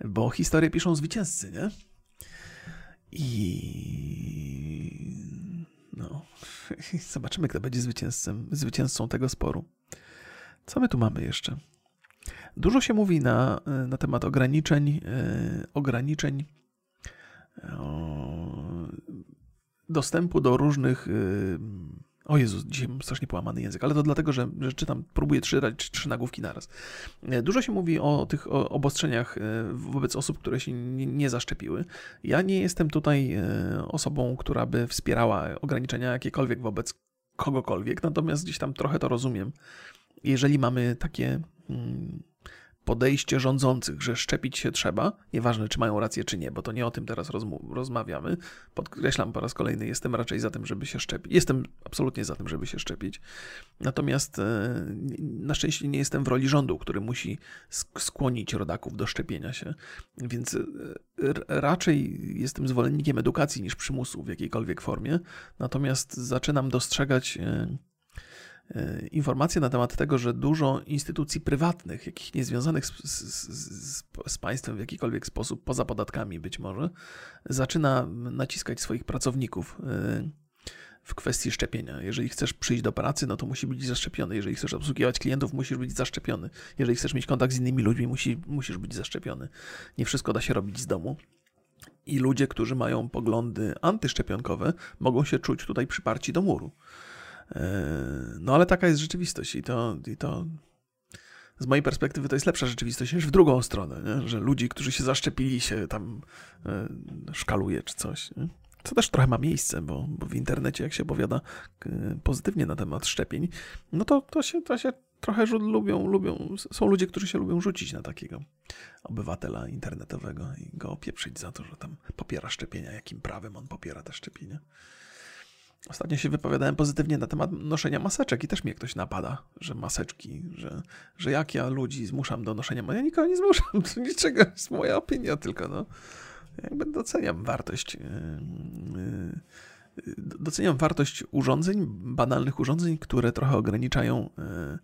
Bo historię piszą zwycięzcy, nie? I no, zobaczymy, kto będzie zwycięzcą, zwycięzcą tego sporu. Co my tu mamy jeszcze? Dużo się mówi na, na temat ograniczeń, e, ograniczeń dostępu do różnych y, O Jezu, dzisiaj mam strasznie połamany język, ale to dlatego, że, że czytam, próbuję trzy, trzy nagłówki naraz. E, dużo się mówi o tych obostrzeniach e, wobec osób, które się nie, nie zaszczepiły. Ja nie jestem tutaj e, osobą, która by wspierała ograniczenia jakiekolwiek wobec kogokolwiek, natomiast gdzieś tam trochę to rozumiem. Jeżeli mamy takie mm, podejście rządzących, że szczepić się trzeba, nieważne czy mają rację czy nie, bo to nie o tym teraz rozmawiamy. Podkreślam po raz kolejny, jestem raczej za tym, żeby się szczepić. Jestem absolutnie za tym, żeby się szczepić. Natomiast e, na szczęście nie jestem w roli rządu, który musi skłonić rodaków do szczepienia się. Więc e, raczej jestem zwolennikiem edukacji niż przymusu w jakiejkolwiek formie. Natomiast zaczynam dostrzegać e, informacje na temat tego, że dużo instytucji prywatnych, jakich niezwiązanych z, z, z, z, państwem w jakikolwiek sposób, poza podatkami być może, zaczyna naciskać swoich pracowników e, w kwestii szczepienia. Jeżeli chcesz przyjść do pracy, no to musi być zaszczepiony. Jeżeli chcesz obsługiwać klientów, musisz być zaszczepiony. Jeżeli chcesz mieć kontakt z innymi ludźmi, musi, musisz być zaszczepiony. Nie wszystko da się robić z domu. I ludzie, którzy mają poglądy antyszczepionkowe, mogą się czuć tutaj przyparci do muru. E, no ale taka jest rzeczywistość i to, i to z mojej perspektywy to jest lepsza rzeczywistość niż w drugą stronę, nie? że ludzi, którzy się zaszczepili, się tam e, szkaluje czy coś. Nie? Co też trochę ma miejsce, bo, bo w internecie, jak się opowiada pozytywnie na temat szczepień, no to, to, się, to się trochę lubią, lubią, są ludzie, którzy się lubią rzucić na takiego obywatela internetowego i go opieprzyć za to, że tam popiera szczepienia, jakim prawem on popiera te szczepienia. Ostatnio się wypowiadałem pozytywnie na temat noszenia maseczek i też mnie ktoś napada, że maseczki, że, że jak ja ludzi zmuszam do noszenia. Ja nikogo nie zmuszam, to niczego, jest moja opinia tylko, no. Jakby doceniam wartość yy, yy, doceniam wartość urządzeń, banalnych urządzeń, które trochę ograniczają yy,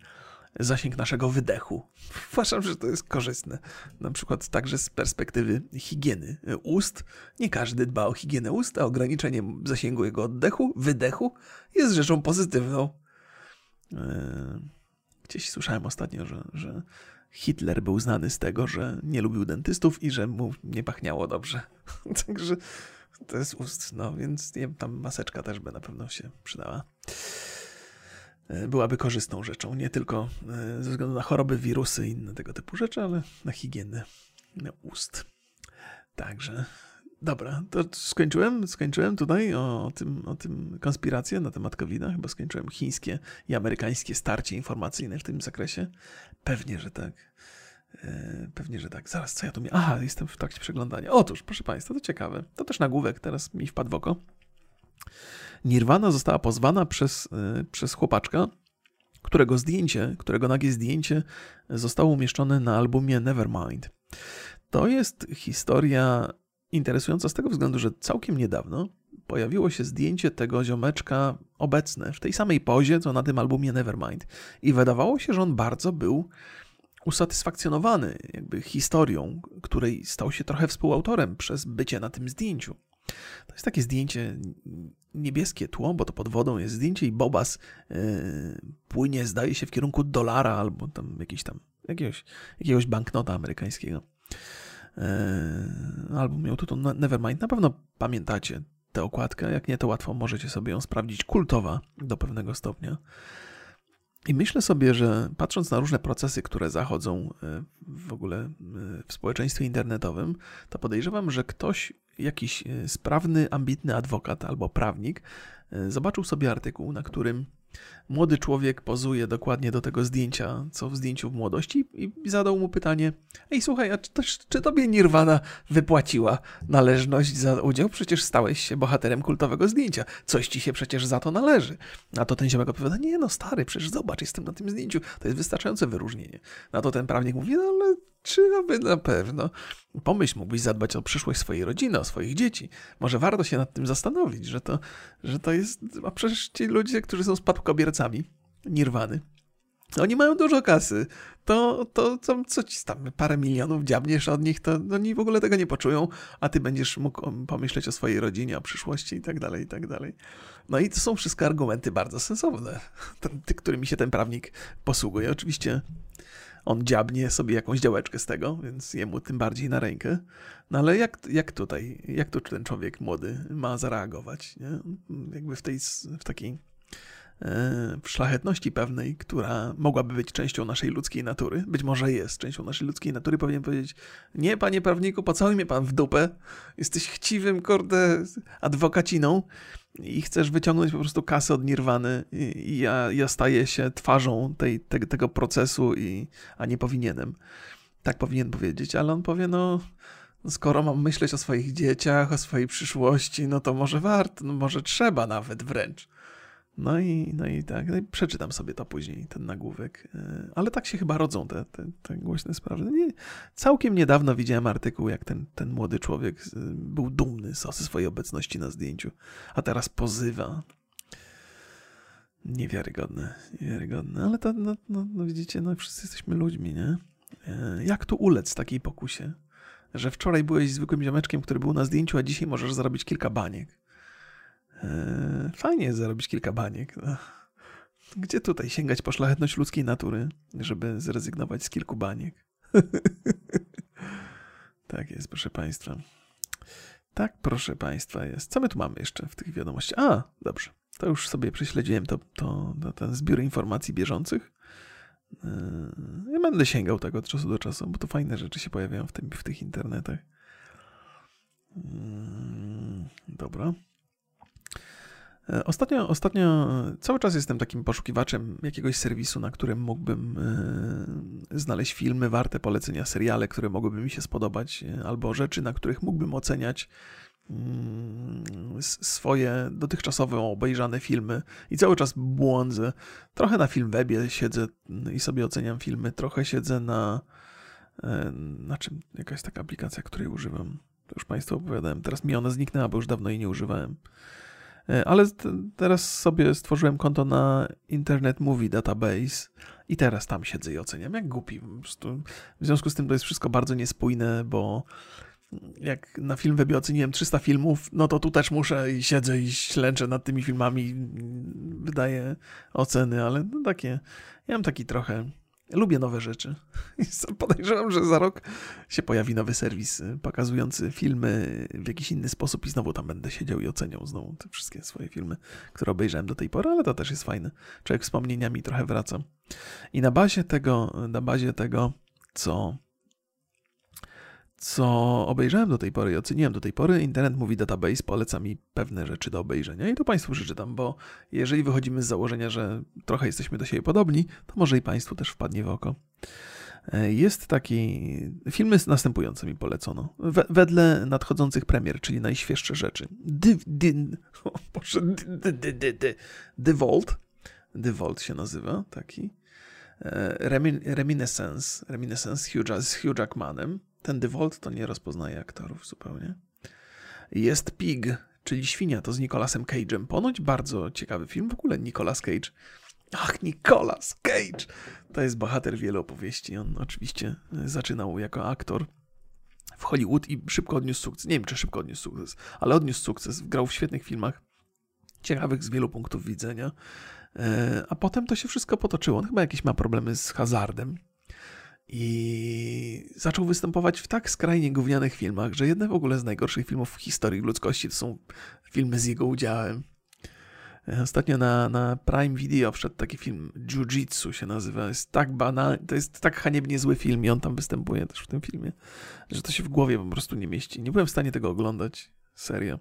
zasięg naszego wydechu. Uważam, że to jest korzystne. Na przykład także z perspektywy higieny ust. Nie każdy dba o higienę ust, a ograniczenie zasięgu jego oddechu, wydechu jest rzeczą pozytywną. E, gdzieś słyszałem ostatnio, że, że Hitler był znany z tego, że nie lubił dentystów i że mu nie pachniało dobrze. Także to jest ust, no więc nie, tam maseczka też by na pewno się przydała. E, byłaby korzystną rzeczą. Nie tylko e, ze względu na choroby, wirusy i inne tego typu rzeczy, ale na higienę na ust. Także dobra, to skończyłem. Skończyłem tutaj o, tym, o tym konspirację na temat covid -a. Chyba skończyłem chińskie i amerykańskie starcie informacyjne w tym zakresie. Pewnie, że tak. E, pewnie, że tak. Zaraz, co ja tu miałem? Aha, jestem w trakcie przeglądania. Otóż, proszę Państwa, to ciekawe. To też nagłówek teraz mi wpadł w oko. Nirvana została pozwana przez, e, przez chłopaczka, którego zdjęcie, którego nagie zdjęcie zostało umieszczone na albumie Nevermind. To jest historia interesująca z tego względu, że całkiem niedawno pojawiło się zdjęcie tego ziomeczka obecne w tej samej pozie, co na tym albumie Nevermind. I wydawało się, że on bardzo był usatysfakcjonowany jakby historią, której stał się trochę współautorem przez bycie na tym zdjęciu. To jest takie zdjęcie, niebieskie tło, bo to pod wodą jest zdjęcie i Bobas yy, płynie, zdaje się, w kierunku dolara albo tam jakiś tam, jakiegoś, jakiegoś banknota amerykańskiego. Yy, albo miał tytuł Nevermind. Na pewno pamiętacie tę okładkę. Jak nie, to łatwo możecie sobie ją sprawdzić. Kultowa do pewnego stopnia. I myślę sobie, że patrząc na różne procesy, które zachodzą e, w ogóle e, w społeczeństwie internetowym, to podejrzewam, że ktoś, jakiś e, sprawny, ambitny adwokat albo prawnik, zobaczył sobie artykuł, na którym Młody człowiek pozuje dokładnie do tego zdjęcia, co w zdjęciu w młodości i zadał mu pytanie, ej słuchaj, a czy, czy tobie Nirvana wypłaciła należność za udział? Przecież stałeś się bohaterem kultowego zdjęcia. Coś ci się przecież za to należy. A to ten ziomek odpowiada, nie no stary, przecież zobacz, jestem na tym zdjęciu. To jest wystarczające wyróżnienie. Na to ten prawnik mówi, no ale czy aby na pewno? Pomyśl, mógłbyś zadbać o przyszłość swojej rodziny, o swoich dzieci. Może warto się nad tym zastanowić, że to, że to jest. A przecież ci ludzie, którzy są spadkobiercami Nirwany, oni mają dużo kasy. To, to, to co ci tam parę milionów dziabniesz od nich, to oni w ogóle tego nie poczują, a ty będziesz mógł pomyśleć o swojej rodzinie, o przyszłości i tak dalej, i tak dalej. No i to są wszystko argumenty bardzo sensowne, którymi się ten prawnik posługuje. Oczywiście on dziabnie sobie jakąś działeczkę z tego, więc jemu tym bardziej na rękę. No ale jak, jak tutaj, jak tu ten człowiek młody ma zareagować, nie? Jakby w tej, w takiej szlachetności pewnej, która mogłaby być częścią naszej ludzkiej natury, być może jest częścią naszej ludzkiej natury, powinien powiedzieć, nie, panie prawniku, pocałuj mnie pan w dupę, jesteś chciwym, kurde, adwokaciną i chcesz wyciągnąć po prostu kasę od Nirwany i ja, ja staję się twarzą tej, te, tego procesu, i, a nie powinienem. Tak powinien powiedzieć, ale on powie, no skoro mam myśleć o swoich dzieciach, o swojej przyszłości, no to może warto, no może trzeba nawet wręcz. No i, no i tak, no i przeczytam sobie to później, ten nagłówek. E, ale tak się chyba rodzą te, te, te głośne sprawy. No nie, całkiem niedawno widziałem artykuł, jak ten, ten młody człowiek był dumny ze swojej obecności na zdjęciu, a teraz pozywa. Niewiarygodne, niewiarygodne. Ale to, no, no, no widzicie, no wszyscy jesteśmy ludźmi, nie? E, jak tu ulec takiej pokusie? Że wczoraj byłeś zwykłym ziomeczkiem, który był na zdjęciu, a dzisiaj możesz zarobić kilka baniek. E, fajnie jest zarobić kilka baniek. No. Gdzie tutaj sięgać po szlachetność ludzkiej natury, żeby zrezygnować z kilku baniek? tak jest, proszę Państwa. Tak, proszę Państwa, jest. Co my tu mamy jeszcze w tych wiadomościach? A, dobrze. To już sobie prześledziłem to, to, to ten zbiór informacji bieżących. E, ja będę sięgał tego od czasu do czasu, bo to fajne rzeczy się pojawiają w, tym, w tych internetach. Mm, dobra. E, ostatnio, ostatnio cały czas jestem takim poszukiwaczem jakiegoś serwisu, na którym mógłbym e, znaleźć filmy warte polecenia, seriale, które mogłyby mi się spodobać, e, albo rzeczy, na których mógłbym oceniać mm, swoje dotychczasowe obejrzane filmy i cały czas błądzę. Trochę na Filmwebie siedzę i sobie oceniam filmy, trochę siedzę na na czym jakaś taka aplikacja, której używam. To już Państwu opowiadałem. Teraz mi ona zniknęła, bo już dawno jej nie używałem. E, ale teraz sobie stworzyłem konto na Internet Movie Database i teraz tam siedzę i oceniam. Jak głupi. W związku z tym to jest wszystko bardzo niespójne, bo jak na film webie oceniłem 300 filmów, no to tu też muszę i siedzę i ślęczę nad tymi filmami, wydaję oceny, ale no takie, ja mam taki trochę Lubię nowe rzeczy. Podejrzewam, że za rok się pojawi nowy serwis y, pokazujący filmy w jakiś inny sposób i znowu tam będę siedział i oceniał znowu te wszystkie swoje filmy, które obejrzałem do tej pory, ale to też jest fajne. Człowiek wspomnieniami trochę wraca. I na bazie tego, na bazie tego, co co obejrzałem do tej pory i oceniłem do tej pory, Internet Movie Database poleca mi pewne rzeczy do obejrzenia i to Państwu przeczytam, bo jeżeli wychodzimy z założenia, że trochę jesteśmy do siebie podobni, to może i Państwu też wpadnie w oko. E, jest taki. Filmy następujące mi polecono. wedle nadchodzących premier, czyli najświeższe rzeczy. The, the, o Boże, the, Vault. The Vault się nazywa, taki. E, Reminiscence, Reminiscence Hugh, z Hugh Jackmanem. Ten Default to nie rozpoznaje aktorów zupełnie. Jest Pig, czyli Świnia, to z Nicolasem Cage'em. Ponoć bardzo ciekawy film. W ogóle Nicolas Cage. Ach, Nicolas Cage! To jest bohater wielu opowieści. On oczywiście zaczynał jako aktor w Hollywood i szybko odniósł sukces. Nie wiem, czy szybko odniósł sukces, ale odniósł sukces. Grał w świetnych filmach, ciekawych z wielu punktów widzenia. E, a potem to się wszystko potoczyło. On chyba jakieś ma problemy z hazardem. I zaczął występować w tak skrajnie gównianych filmach, że jedne w ogóle z najgorszych filmów w historii ludzkości to są filmy z jego udziałem. E, ostatnio na, na Prime Video wszedł taki film Jiu-Jitsu się nazywa. Jest tak banalny, to jest tak haniebnie zły film i on tam występuje też w tym filmie, że to się w głowie po prostu nie mieści. Nie byłem w stanie tego oglądać. Serio.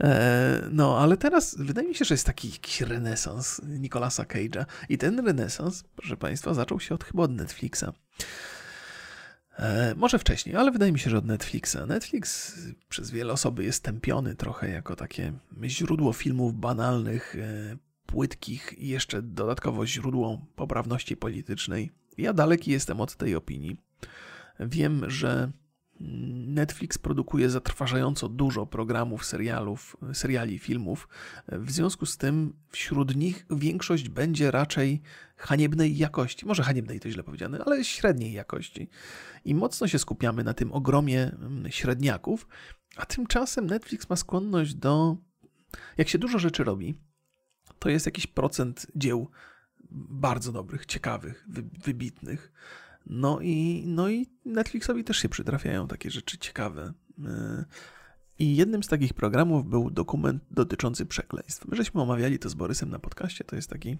E, no, ale teraz wydaje mi się, że jest taki jakiś renesans Nicolasa Cage'a. I ten renesans, proszę Państwa, zaczął się od chyba od Netflixa. E, może wcześniej, ale wydaje mi się, że od Netflixa. Netflix przez wiele osoby jest tępiony trochę jako takie źródło filmów banalnych, e, płytkich i jeszcze dodatkowo źródło poprawności politycznej. Ja daleki jestem od tej opinii. Wiem, że Netflix produkuje zatrważająco dużo programów, serialów, seriali, filmów. W związku z tym wśród nich większość będzie raczej haniebnej jakości. Może haniebnej to źle powiedziane, ale średniej jakości. I mocno się skupiamy na tym ogromie mm, średniaków, a tymczasem Netflix ma skłonność do. Jak się dużo rzeczy robi, to jest jakiś procent dzieł bardzo dobrych, ciekawych, wybitnych no i, no i Netflixowi też się przytrafiają takie rzeczy ciekawe. E, I jednym z takich programów był dokument dotyczący przekleństw. My żeśmy omawiali to z Borysem na podcaście, to jest taki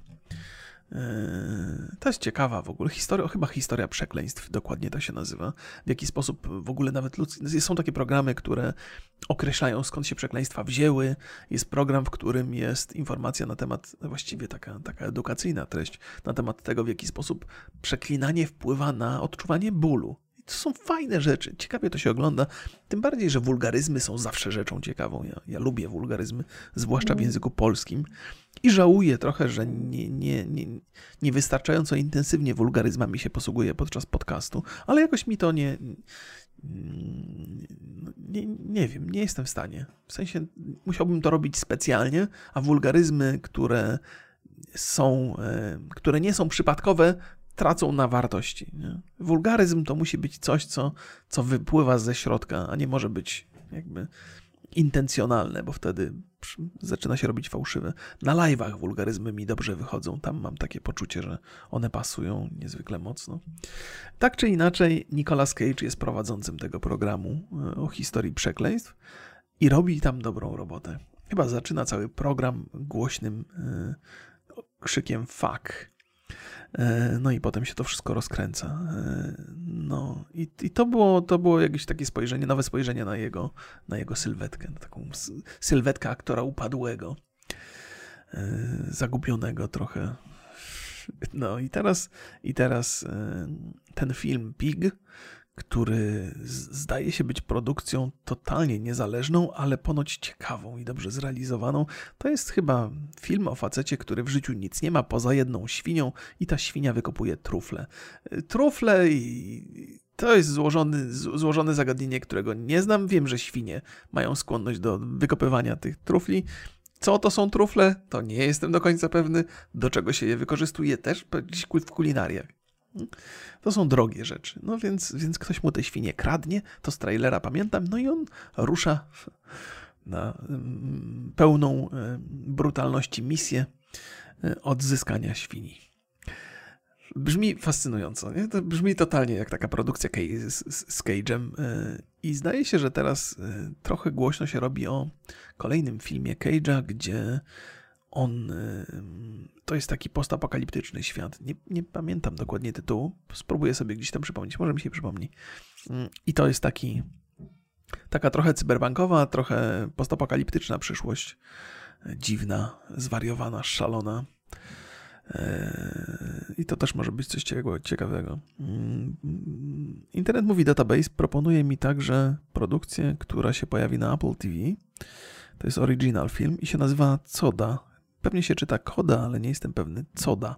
to jest ciekawa w ogóle historia, chyba historia przekleństw, dokładnie tak się nazywa. W jaki sposób w ogóle nawet ludzcy. Są takie programy, które określają skąd się przekleństwa wzięły. Jest program, w którym jest informacja na temat, właściwie taka, taka edukacyjna treść, na temat tego, w jaki sposób przeklinanie wpływa na odczuwanie bólu. To są fajne rzeczy, ciekawie to się ogląda. Tym bardziej, że wulgaryzmy są zawsze rzeczą ciekawą. Ja, ja lubię wulgaryzmy, zwłaszcza w mm. języku polskim. I żałuję trochę, że nie, nie, nie, niewystarczająco intensywnie wulgaryzmami się posługuję podczas podcastu, ale jakoś mi to nie, nie, nie wiem, nie jestem w stanie. W sensie musiałbym to robić specjalnie, a wulgaryzmy, które są, e, które nie są przypadkowe, tracą na wartości. Nie? Wulgaryzm to musi być coś, co, co wypływa ze środka, a nie może być jakby intencjonalne, bo wtedy zaczyna się robić fałszywe. Na live'ach wulgaryzmy mi dobrze wychodzą. Tam mam takie poczucie, że one pasują niezwykle mocno. Tak czy inaczej, Nicolas Cage jest prowadzącym tego programu e, o historii przekleństw i robi tam dobrą robotę. Chyba zaczyna cały program głośnym yy, krzykiem fuck. E, no i potem się to wszystko rozkręca. E, no i, i to, było, to było jakieś takie spojrzenie, nowe spojrzenie na jego, na jego sylwetkę, na taką sylwetkę aktora upadłego, e, zagubionego trochę. No i teraz, i teraz ten film Pig który zdaje się być produkcją totalnie niezależną, ale ponoć ciekawą i dobrze zrealizowaną. To jest chyba film o facecie, który w życiu nic nie ma poza jedną świnią i ta świnia wykopuje trufle. Trufle i to jest złożony, złożone zagadnienie, którego nie znam. Wiem, że świnie mają skłonność do wykopywania tych trufli. Co to są trufle? To nie jestem do końca pewny. Do czego się je wykorzystuje też w kulinariach. To są drogie rzeczy. No więc, więc ktoś mu te świnie kradnie, to z trailera pamiętam, no i on rusza na mm, pełną e, brutalności misję e, odzyskania świni. Brzmi fascynująco. Nie? To brzmi totalnie jak taka produkcja z, Cage'em. E, I zdaje się, że teraz trochę głośno się robi o kolejnym filmie Cage'a, gdzie on to jest taki postapokaliptyczny świat. Nie, nie pamiętam dokładnie tytułu. Spróbuję sobie gdzieś tam przypomnieć. Może mi się przypomni. Mm, I to jest taki taka trochę cyberbankowa, trochę postapokaliptyczna przyszłość. Dziwna, zwariowana, szalona. E, I to też może być coś ciekawego. Mm, Internet Movie Database proponuje mi także produkcję, która się pojawi na Apple TV. To jest original film i się nazywa Coda. Pewnie się czyta Koda, ale nie jestem pewny. Coda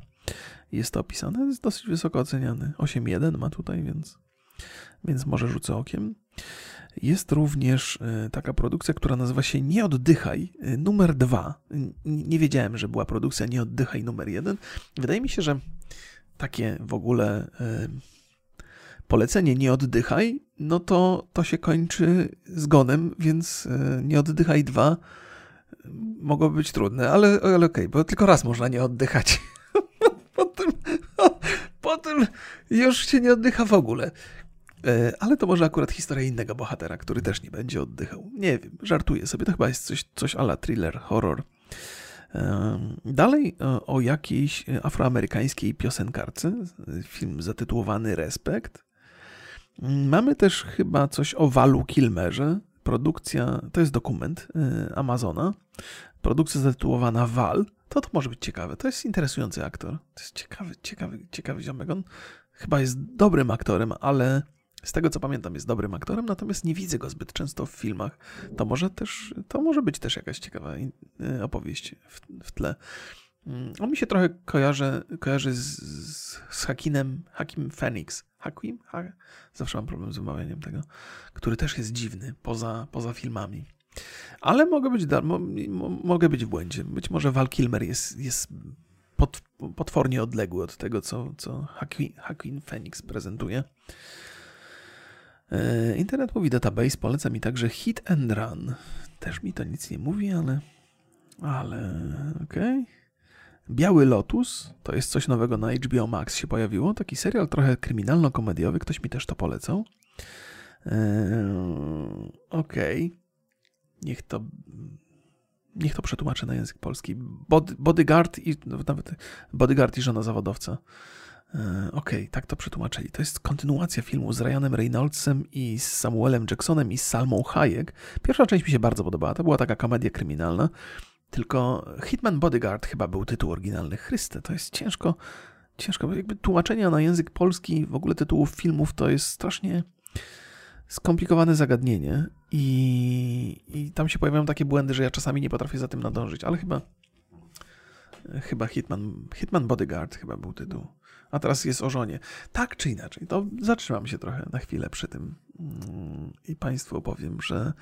jest to opisane. Jest dosyć wysoko oceniany. 8.1 ma tutaj, więc, więc może rzucę okiem. Jest również e, taka produkcja, która nazywa się Nie oddychaj, e, numer 2. Nie wiedziałem, że była produkcja Nie oddychaj numer 1. Wydaje mi się, że takie w ogóle e, polecenie Nie oddychaj, no to to się kończy zgonem, więc Nie oddychaj 2 mogłoby być trudne, ale, ale okej, okay, bo tylko raz można nie oddychać. potem, potem już się nie oddycha w ogóle. E, ale to może akurat historia innego bohatera, który też nie będzie oddychał. Nie wiem, żartuję sobie. To chyba jest coś, coś ala thriller, horror. Dalej e, o jakiejś afroamerykańskiej piosenkarce. Film zatytułowany Respekt. Mamy też chyba coś o Walu Kilmerze, produkcja, to jest dokument y, Amazona, produkcja zatytułowana Val, to to może być ciekawe. To jest interesujący aktor. To jest ciekawy, ciekawy, ciekawy ziomek. On chyba jest dobrym aktorem, ale z tego co pamiętam jest dobrym aktorem, natomiast nie widzę go zbyt często w filmach. To może też, to może być też jakaś ciekawa y, opowieść w, w tle. Mm, on mi się trochę kojarzy, kojarzy z, z Hakinem, Hakim Phoenix. Hakim? Ha, zawsze mam problem z wymawianiem tego. Który też jest dziwny, poza, poza filmami. Ale mogę być, mo, mo, mogę być w błędzie. Być może Val Kilmer jest, jest pot, potwornie odległy od tego, co, co Hakim, Phoenix prezentuje. E, Internet mówi database, poleca mi także Hit and Run. Też mi to nic nie mówi, ale... Ale... okej. Okay. Biały Lotus to jest coś nowego na HBO Max się pojawiło. Taki serial trochę kryminalno-komediowy. Ktoś mi też to polecał. Eee, Okej. Okay. niech to niech to przetłumaczę na język polski. Bod, bodyguard i no, nawet bodyguard i żona zawodowca. E, okej, okay, tak to przetłumaczyli. To jest kontynuacja filmu z Ryanem Reynoldsem i z Samuelem Jacksonem i z Salmą Hayek. Pierwsza część mi się bardzo podobała. To była taka komedia kryminalna. Tylko Hitman Bodyguard chyba był tytuł oryginalny. Chryste, to jest ciężko, ciężko. Jakby tłumaczenia na język polski w ogóle tytułów filmów to jest strasznie skomplikowane zagadnienie i, i tam się pojawiają takie błędy, że ja czasami nie potrafię za tym nadążyć, ale chyba chyba Hitman, Hitman Bodyguard chyba był tytuł a teraz jest o żonie. Tak czy inaczej, to zatrzymam się trochę na chwilę przy tym mm, i Państwu opowiem, że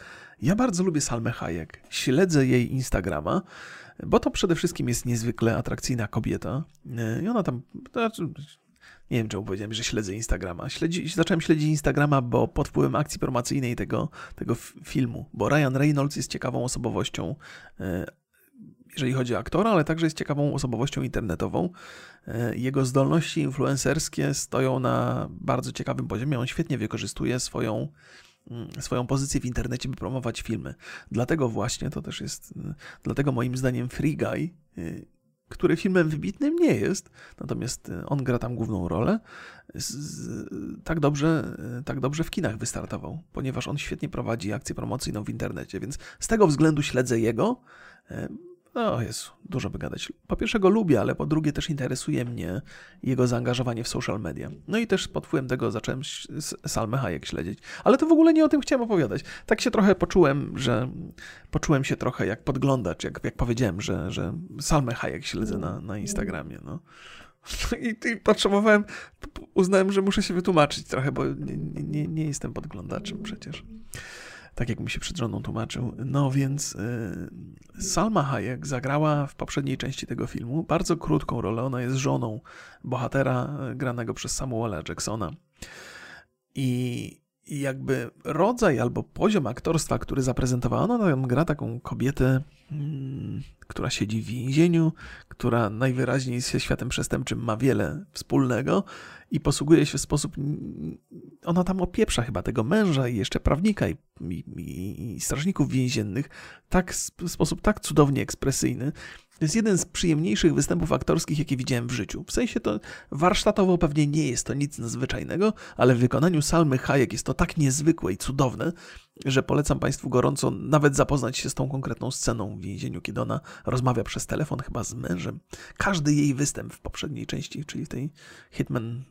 ja bardzo lubię Salmę Hayek. Śledzę jej Instagrama, bo to przede wszystkim jest niezwykle atrakcyjna kobieta. I ona tam. Znaczy, nie wiem, czemu powiedziałem, że śledzę Instagrama. Śledzi, zacząłem śledzić Instagrama, bo pod wpływem akcji promocyjnej tego, tego filmu, bo Ryan Reynolds jest ciekawą osobowością e, jeżeli chodzi o aktora, ale także jest ciekawą osobowością internetową. E, jego zdolności influencerskie stoją na bardzo ciekawym poziomie. On świetnie wykorzystuje swoją, mm, swoją pozycję w internecie, by promować filmy. Dlatego właśnie to też jest, e, dlatego moim zdaniem Free Guy, e, który filmem wybitnym nie jest, natomiast on gra tam główną rolę, tak dobrze, tak dobrze w kinach wystartował, ponieważ on świetnie prowadzi akcję promocyjną w internecie, więc z tego względu śledzę jego, no Jezu, dużo by gadać. Po pierwsze go lubię, ale po drugie też interesuje mnie jego zaangażowanie w social media. No i też pod wpływem tego zacząłem Salmę Hayek śledzić. Ale to w ogóle nie o tym chciałem opowiadać. Tak się trochę poczułem, że poczułem się trochę jak podglądacz, jak, jak powiedziałem, że, że Salmę Hayek śledzę na, na Instagramie. No. I, I potrzebowałem, uznałem, że muszę się wytłumaczyć trochę, bo nie, nie, nie jestem podglądaczem przecież tak jak mi się przed żoną tłumaczył. No więc y, Salma Hayek zagrała w poprzedniej części tego filmu bardzo krótką rolę. Ona jest żoną bohatera y, granego przez Samuela Jacksona. I, jakby rodzaj albo poziom aktorstwa, który zaprezentowała, ona tam gra taką kobietę, która siedzi w więzieniu, która najwyraźniej ze światem przestępczym ma wiele wspólnego i posługuje się w sposób. Ona tam opieprza chyba tego męża i jeszcze prawnika i, i, i strażników więziennych tak, w sposób tak cudownie ekspresyjny, to jest jeden z przyjemniejszych występów aktorskich, jakie widziałem w życiu. W sensie to warsztatowo pewnie nie jest to nic nadzwyczajnego, ale w wykonaniu Salmy Hayek jest to tak niezwykłe i cudowne, że polecam Państwu gorąco nawet zapoznać się z tą konkretną sceną w więzieniu, kiedy ona rozmawia przez telefon chyba z mężem. Każdy jej występ w poprzedniej części, czyli tej Hitman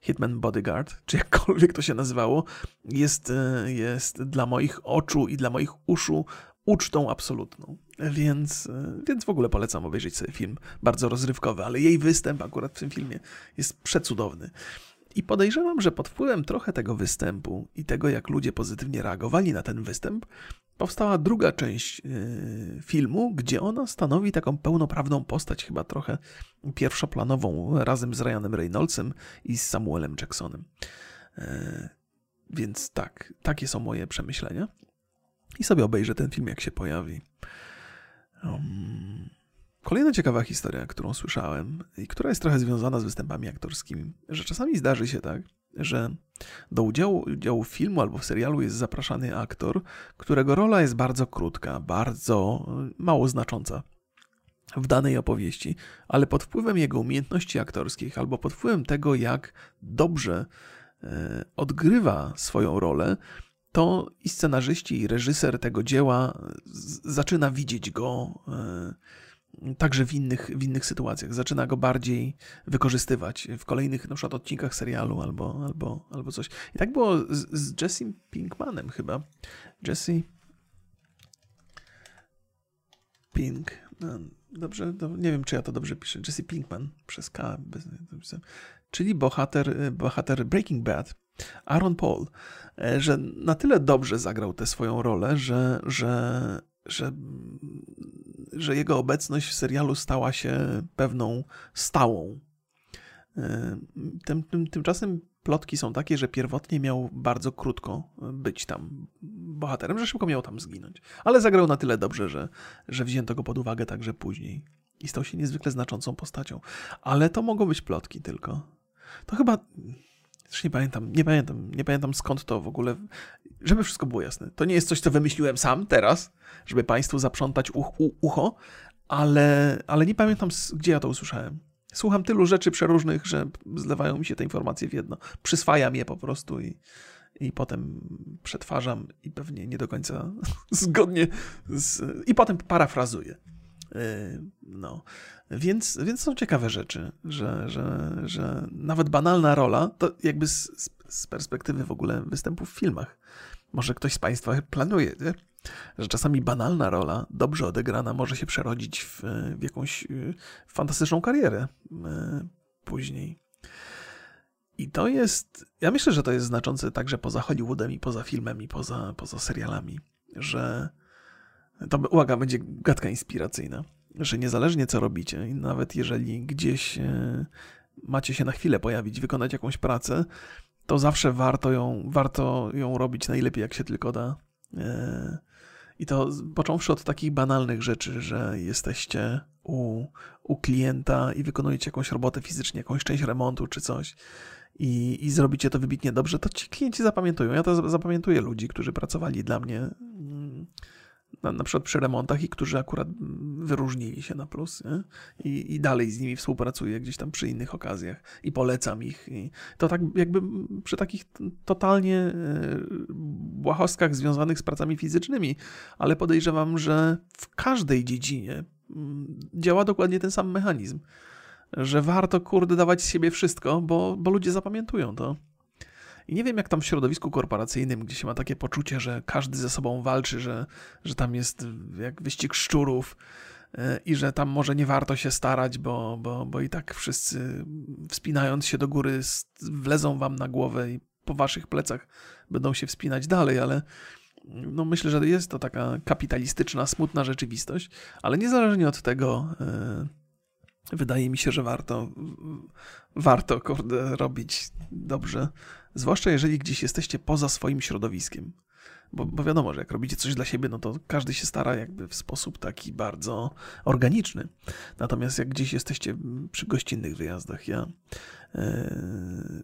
Hitman Bodyguard, czy jakkolwiek to się nazywało, jest, e, jest dla moich oczu i dla moich uszu ucztą absolutną. Więc, e, więc w ogóle polecam obejrzeć sobie film. Bardzo rozrywkowy, ale jej występ akurat w tym filmie jest przecudowny. I podejrzewam, że pod wpływem trochę tego występu i tego, jak ludzie pozytywnie reagowali na ten występ, powstała druga część yy, filmu, gdzie ona stanowi taką pełnoprawną postać, chyba trochę pierwszoplanową, razem z Ryanem Reynoldsem i z Samuelem Jacksonem. Yy, więc tak, takie są moje przemyślenia i sobie obejrzę ten film, jak się pojawi. Um, kolejna ciekawa historia, którą słyszałem i która jest trochę związana z występami aktorskimi, że czasami zdarzy się tak, że do udziału, udziału filmu albo w serialu jest zapraszany aktor, którego rola jest bardzo krótka, bardzo mało znacząca w danej opowieści, ale pod wpływem jego umiejętności aktorskich albo pod wpływem tego, jak dobrze e, odgrywa swoją rolę, to i scenarzyści, i reżyser tego dzieła zaczyna widzieć go e, także w innych, w innych sytuacjach. Zaczyna go bardziej wykorzystywać w kolejnych na przykład odcinkach serialu albo, albo, albo coś. I tak było z, z Jesse Pinkmanem chyba. Jesse Pinkman. Dobrze, nie wiem, czy ja to dobrze piszę. Jesse Pinkman przez K. Bez, czyli bohater, bohater Breaking Bad Aaron Paul, e, że na tyle dobrze zagrał tę swoją rolę, że, że, że, że jego obecność w serialu stała się pewną stałą. E, tym, tym, tymczasem plotki są takie, że pierwotnie miał bardzo krótko być tam bohaterem, że szybko miał tam zginąć. Ale zagrał na tyle dobrze, że, że wzięto go pod uwagę także później. I stał się niezwykle znaczącą postacią. Ale to mogą być plotki tylko. To chyba Też nie pamiętam, nie pamiętam, nie pamiętam skąd to w ogóle, żeby wszystko było jasne. To nie jest coś, co wymyśliłem sam teraz, żeby Państwu zaprzątać uch, u, ucho, ale, ale nie pamiętam, gdzie ja to usłyszałem. Słucham tylu rzeczy przeróżnych, że zlewają mi się te informacje w jedno. Przyswajam je po prostu i, i potem przetwarzam i pewnie nie do końca zgodnie z, i potem parafrazuję. Yy, no. Więc, więc są ciekawe rzeczy, że, że, że nawet banalna rola, to jakby z, z perspektywy w ogóle występu w filmach, może ktoś z Państwa planuje, nie? że czasami banalna rola, dobrze odegrana, może się przerodzić w, w jakąś y, fantastyczną karierę y, później. I to jest, ja myślę, że to jest znaczące także poza Hollywoodem i poza filmem i poza, poza serialami, że to, uwaga, będzie gadka inspiracyjna, że niezależnie co robicie, nawet jeżeli gdzieś y, macie się na chwilę pojawić, wykonać jakąś pracę, to zawsze warto ją, warto ją robić najlepiej, jak się tylko da. I to począwszy od takich banalnych rzeczy, że jesteście u, u klienta i wykonujecie jakąś robotę fizycznie, jakąś część remontu czy coś i, i zrobicie to wybitnie dobrze, to ci klienci zapamiętują. Ja to zapamiętuję ludzi, którzy pracowali dla mnie na, na przykład przy remontach i którzy akurat wyróżnili się na plus I, I, dalej z nimi współpracuję gdzieś tam przy innych okazjach i polecam ich. I to tak jakby przy takich totalnie e, błahostkach związanych z pracami fizycznymi, ale podejrzewam, że w każdej dziedzinie mm, działa dokładnie ten sam mechanizm. Że warto, kurde, dawać z siebie wszystko, bo, bo ludzie zapamiętują to. I nie wiem, jak tam w środowisku korporacyjnym, gdzie się ma takie poczucie, że każdy ze sobą walczy, że, że tam jest jak wyścig szczurów e, i że tam może nie warto się starać, bo, bo, bo i tak wszyscy wspinając się do góry wlezą wam na głowę i po waszych plecach będą się wspinać dalej, ale no myślę, że jest to taka kapitalistyczna, smutna rzeczywistość, ale niezależnie od tego, yy, wydaje mi się, że warto, warto kurde, robić dobrze, zwłaszcza jeżeli gdzieś jesteście poza swoim środowiskiem. Bo, bo, wiadomo, że jak robicie coś dla siebie, no to każdy się stara jakby w sposób taki bardzo organiczny. Natomiast jak gdzieś jesteście przy gościnnych wyjazdach, ja yy,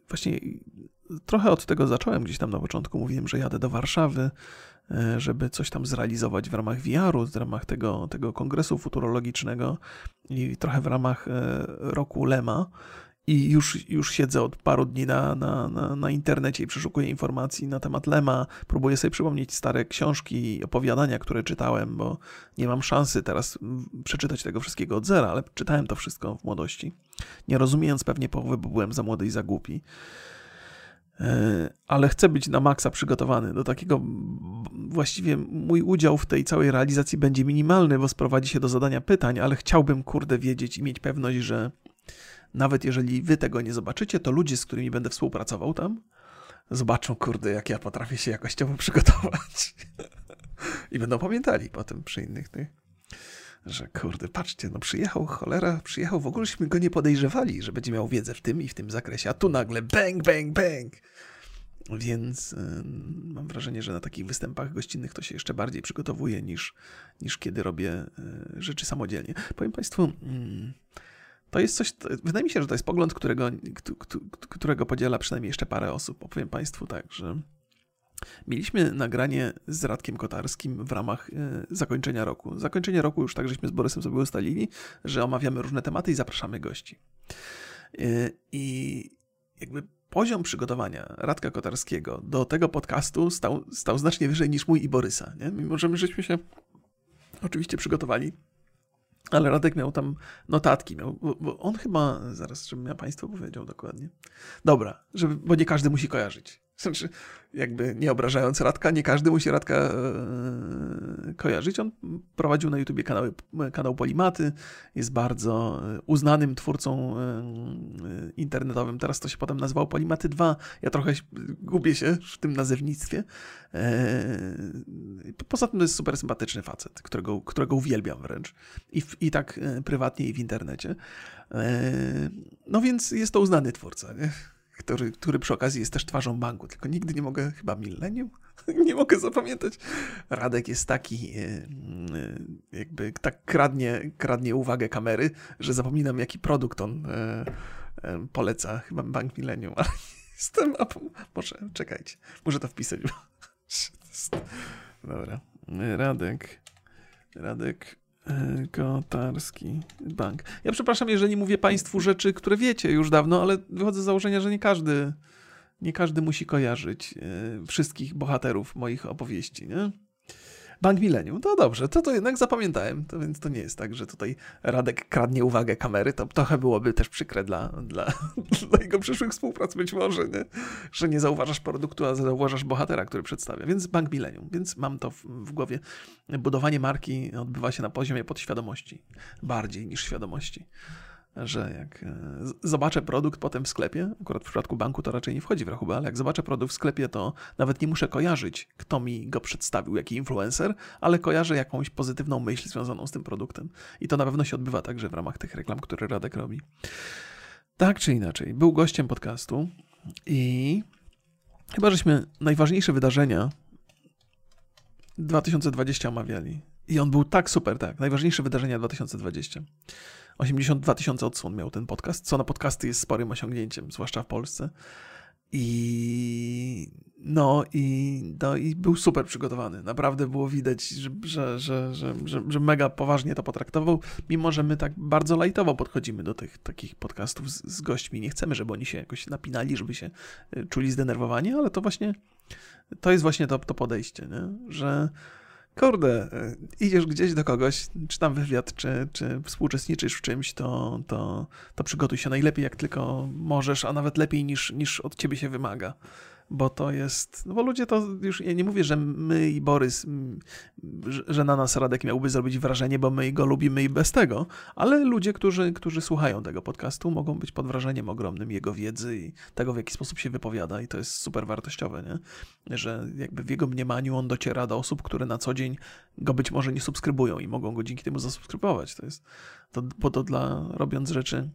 właśnie trochę od tego zacząłem gdzieś tam na początku. Mówiłem, że jadę do Warszawy E, żeby coś tam zrealizować w ramach VR-u, w ramach tego, tego kongresu futurologicznego i trochę w ramach e, roku Lema. I już, już siedzę od paru dni na, na, na, na, internecie i przeszukuję informacji na temat Lema. Próbuję sobie przypomnieć stare książki i opowiadania, które czytałem, bo nie mam szansy teraz przeczytać tego wszystkiego od zera, ale czytałem to wszystko w młodości. Nie rozumiejąc pewnie połowy, bo byłem za młody i za głupi. E, ale chcę być na maksa przygotowany do takiego. Właściwie mój udział w tej całej realizacji będzie minimalny, bo sprowadzi się do zadania pytań, ale chciałbym, kurde, wiedzieć i mieć pewność, że nawet jeżeli wy tego nie zobaczycie, to ludzie, z którymi będę współpracował tam, zobaczą, kurde, jak ja potrafię się jakościowo przygotować. I będą pamiętali potem przy innych że kurde, patrzcie, no przyjechał cholera, przyjechał, w ogóleśmy go nie podejrzewali, że będzie miał wiedzę w tym i w tym zakresie, a tu nagle bang, bang, bang. Więc yy, mam wrażenie, że na takich występach gościnnych to się jeszcze bardziej przygotowuje niż, niż kiedy robię yy, rzeczy samodzielnie. Powiem Państwu, yy, to jest coś, wydaje mi się, że to jest pogląd, którego, którego podziela przynajmniej jeszcze parę osób. Opowiem Państwu tak, że Mieliśmy nagranie z Radkiem Kotarskim w ramach e, zakończenia roku. Zakończenie roku już tak, żeśmy z Borysem sobie ustalili, że omawiamy różne tematy i zapraszamy gości. E, I jakby poziom przygotowania Radka Kotarskiego do tego podcastu stał, stał znacznie wyżej niż mój i Borysa. Nie? Mimo, że my żeśmy się oczywiście przygotowali ale Radek miał tam notatki, miał, bo on chyba, zaraz, żebym ja Państwu powiedział dokładnie. Dobra, żeby, bo nie każdy musi kojarzyć. Znaczy, jakby nie obrażając Radka, nie każdy musi Radka e, kojarzyć. On prowadził na YouTubie kanały, kanał Polimaty, jest bardzo uznanym twórcą e, internetowym. Teraz to się potem nazywał Polimaty 2. Ja trochę gubię się w tym nazewnictwie. E, poza tym to jest super sympatyczny facet, którego, którego uwielbiam wręcz. I, w, I tak e, prywatnie, i w internecie. E, no więc jest to uznany twórca, nie? Który, który przy okazji jest też twarzą banku, tylko nigdy nie mogę, chyba milenium, nie mogę zapamiętać. Radek jest taki, e, e, jakby tak kradnie, kradnie uwagę kamery, że zapominam, jaki produkt on e, poleca. Chyba Bank Millennium, ale Jestem, a może, czekajcie, muszę to wpisać. Dobra, Radek, Radek Kotarski Bank. Ja przepraszam, jeżeli mówię Państwu rzeczy, które wiecie już dawno, ale wychodzę z założenia, że nie każdy, nie każdy musi kojarzyć e, wszystkich bohaterów moich opowieści, nie? Bank Millennium. To dobrze, to to jednak zapamiętałem, to więc to nie jest tak, że tutaj Radek kradnie uwagę kamery, to trochę byłoby też przykre dla, dla, dla jego przyszłych współprac być może, nie? że nie zauważasz produktu, a zauważasz bohatera, który przedstawia. Więc Bank Millennium, więc mam to w, w głowie. Budowanie marki odbywa się na poziomie podświadomości, bardziej niż świadomości że jak e, zobaczę produkt potem w sklepie, akurat w przypadku banku to raczej nie wchodzi w rachubę, ale jak zobaczę produkt w sklepie, to nawet nie muszę kojarzyć, kto mi go przedstawił, jaki influencer, ale kojarzę jakąś pozytywną myśl związaną z tym produktem. I to na pewno się odbywa także w ramach tych reklam, które Radek robi. Tak czy inaczej, był gościem podcastu i chyba żeśmy najważniejsze wydarzenia 2020 omawiali. I on był tak super, tak. Najważniejsze wydarzenia 2020. 82 tysiące odsłon miał ten podcast, co na podcasty jest sporym osiągnięciem, zwłaszcza w Polsce. I no i, no i był super przygotowany. Naprawdę było widać, że, że, że, że, że, mega poważnie to potraktował, mimo że my tak bardzo lajtowo podchodzimy do tych takich podcastów z, z gośćmi. Nie chcemy, żeby oni się jakoś napinali, żeby się y, czuli zdenerwowani, ale to właśnie to jest właśnie to, to podejście, nie? że kurde, e, idziesz gdzieś do kogoś, czy tam wywiad, czy, czy współuczestniczysz w czymś, to, to, to przygotuj się najlepiej jak tylko możesz, a nawet lepiej niż, niż od ciebie się wymaga bo to jest, no bo ludzie to już, ja nie mówię, że my i Borys, że na nas Radek miałby zrobić wrażenie, bo my go lubimy i bez tego, ale ludzie, którzy, którzy słuchają tego podcastu, mogą być pod wrażeniem ogromnym jego wiedzy i tego, w jaki sposób się wypowiada i to jest super wartościowe, nie? że jakby w jego mniemaniu on dociera do osób, które na co dzień go być może nie subskrybują i mogą go dzięki temu zasubskrybować. To jest, to, bo to dla, robiąc rzeczy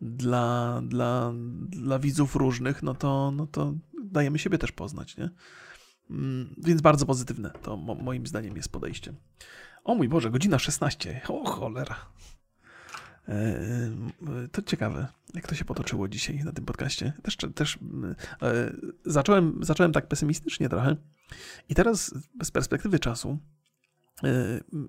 dla, dla, dla widzów różnych, no to, no to dajemy siebie też poznać, nie? Mm, więc bardzo pozytywne to moim zdaniem jest podejście. O mój Boże, godzina 16. O cholera. E, e, to ciekawe, jak to się potoczyło dzisiaj na tym podcaście. Też, też e, zacząłem, zacząłem tak pesymistycznie trochę i teraz z perspektywy czasu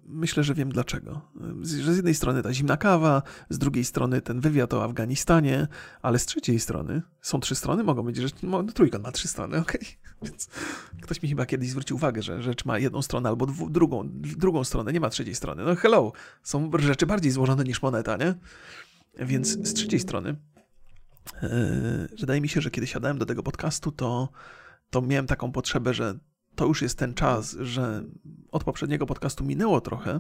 myślę, że wiem dlaczego. Że z jednej strony ta zimna kawa, z drugiej strony ten wywiad o Afganistanie, ale z trzeciej strony są trzy strony, mogą być rzeczy. No, trójkąt ma trzy strony, okej. Okay. Więc ktoś mi chyba kiedyś zwrócił uwagę, że rzecz ma jedną stronę albo dwu, drugą, drugą stronę, nie ma trzeciej strony. No hello, są rzeczy bardziej złożone niż moneta, nie? Więc z trzeciej strony, yy, wydaje mi się, że kiedy siadałem do tego podcastu, to, to miałem taką potrzebę, że to już jest ten czas, że od poprzedniego podcastu minęło trochę,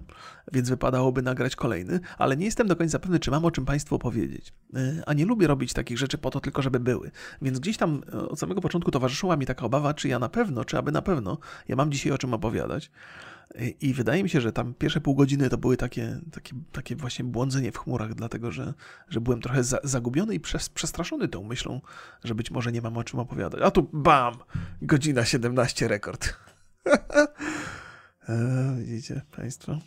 więc wypadałoby nagrać kolejny, ale nie jestem do końca pewny, czy mam o czym Państwu opowiedzieć. E, a nie lubię robić takich rzeczy po to tylko, żeby były. Więc gdzieś tam e, od samego początku towarzyszyła mi taka obawa, czy ja na pewno, czy aby na pewno ja mam dzisiaj o czym opowiadać. I wydaje mi się, że tam pierwsze pół godziny to były takie, takie, takie właśnie błądzenie w chmurach, dlatego że, że byłem trochę za, zagubiony i przestraszony tą myślą, że być może nie mam o czym opowiadać. A tu bam! Godzina 17 rekord. e, widzicie Państwo?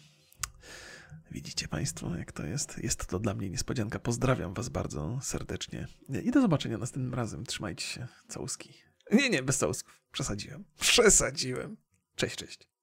Widzicie Państwo, jak to jest? Jest to dla mnie niespodzianka. Pozdrawiam Was bardzo serdecznie i do zobaczenia następnym razem. Trzymajcie się. Całuski. Nie, nie, bez całusków. Przesadziłem. Przesadziłem. Cześć, cześć.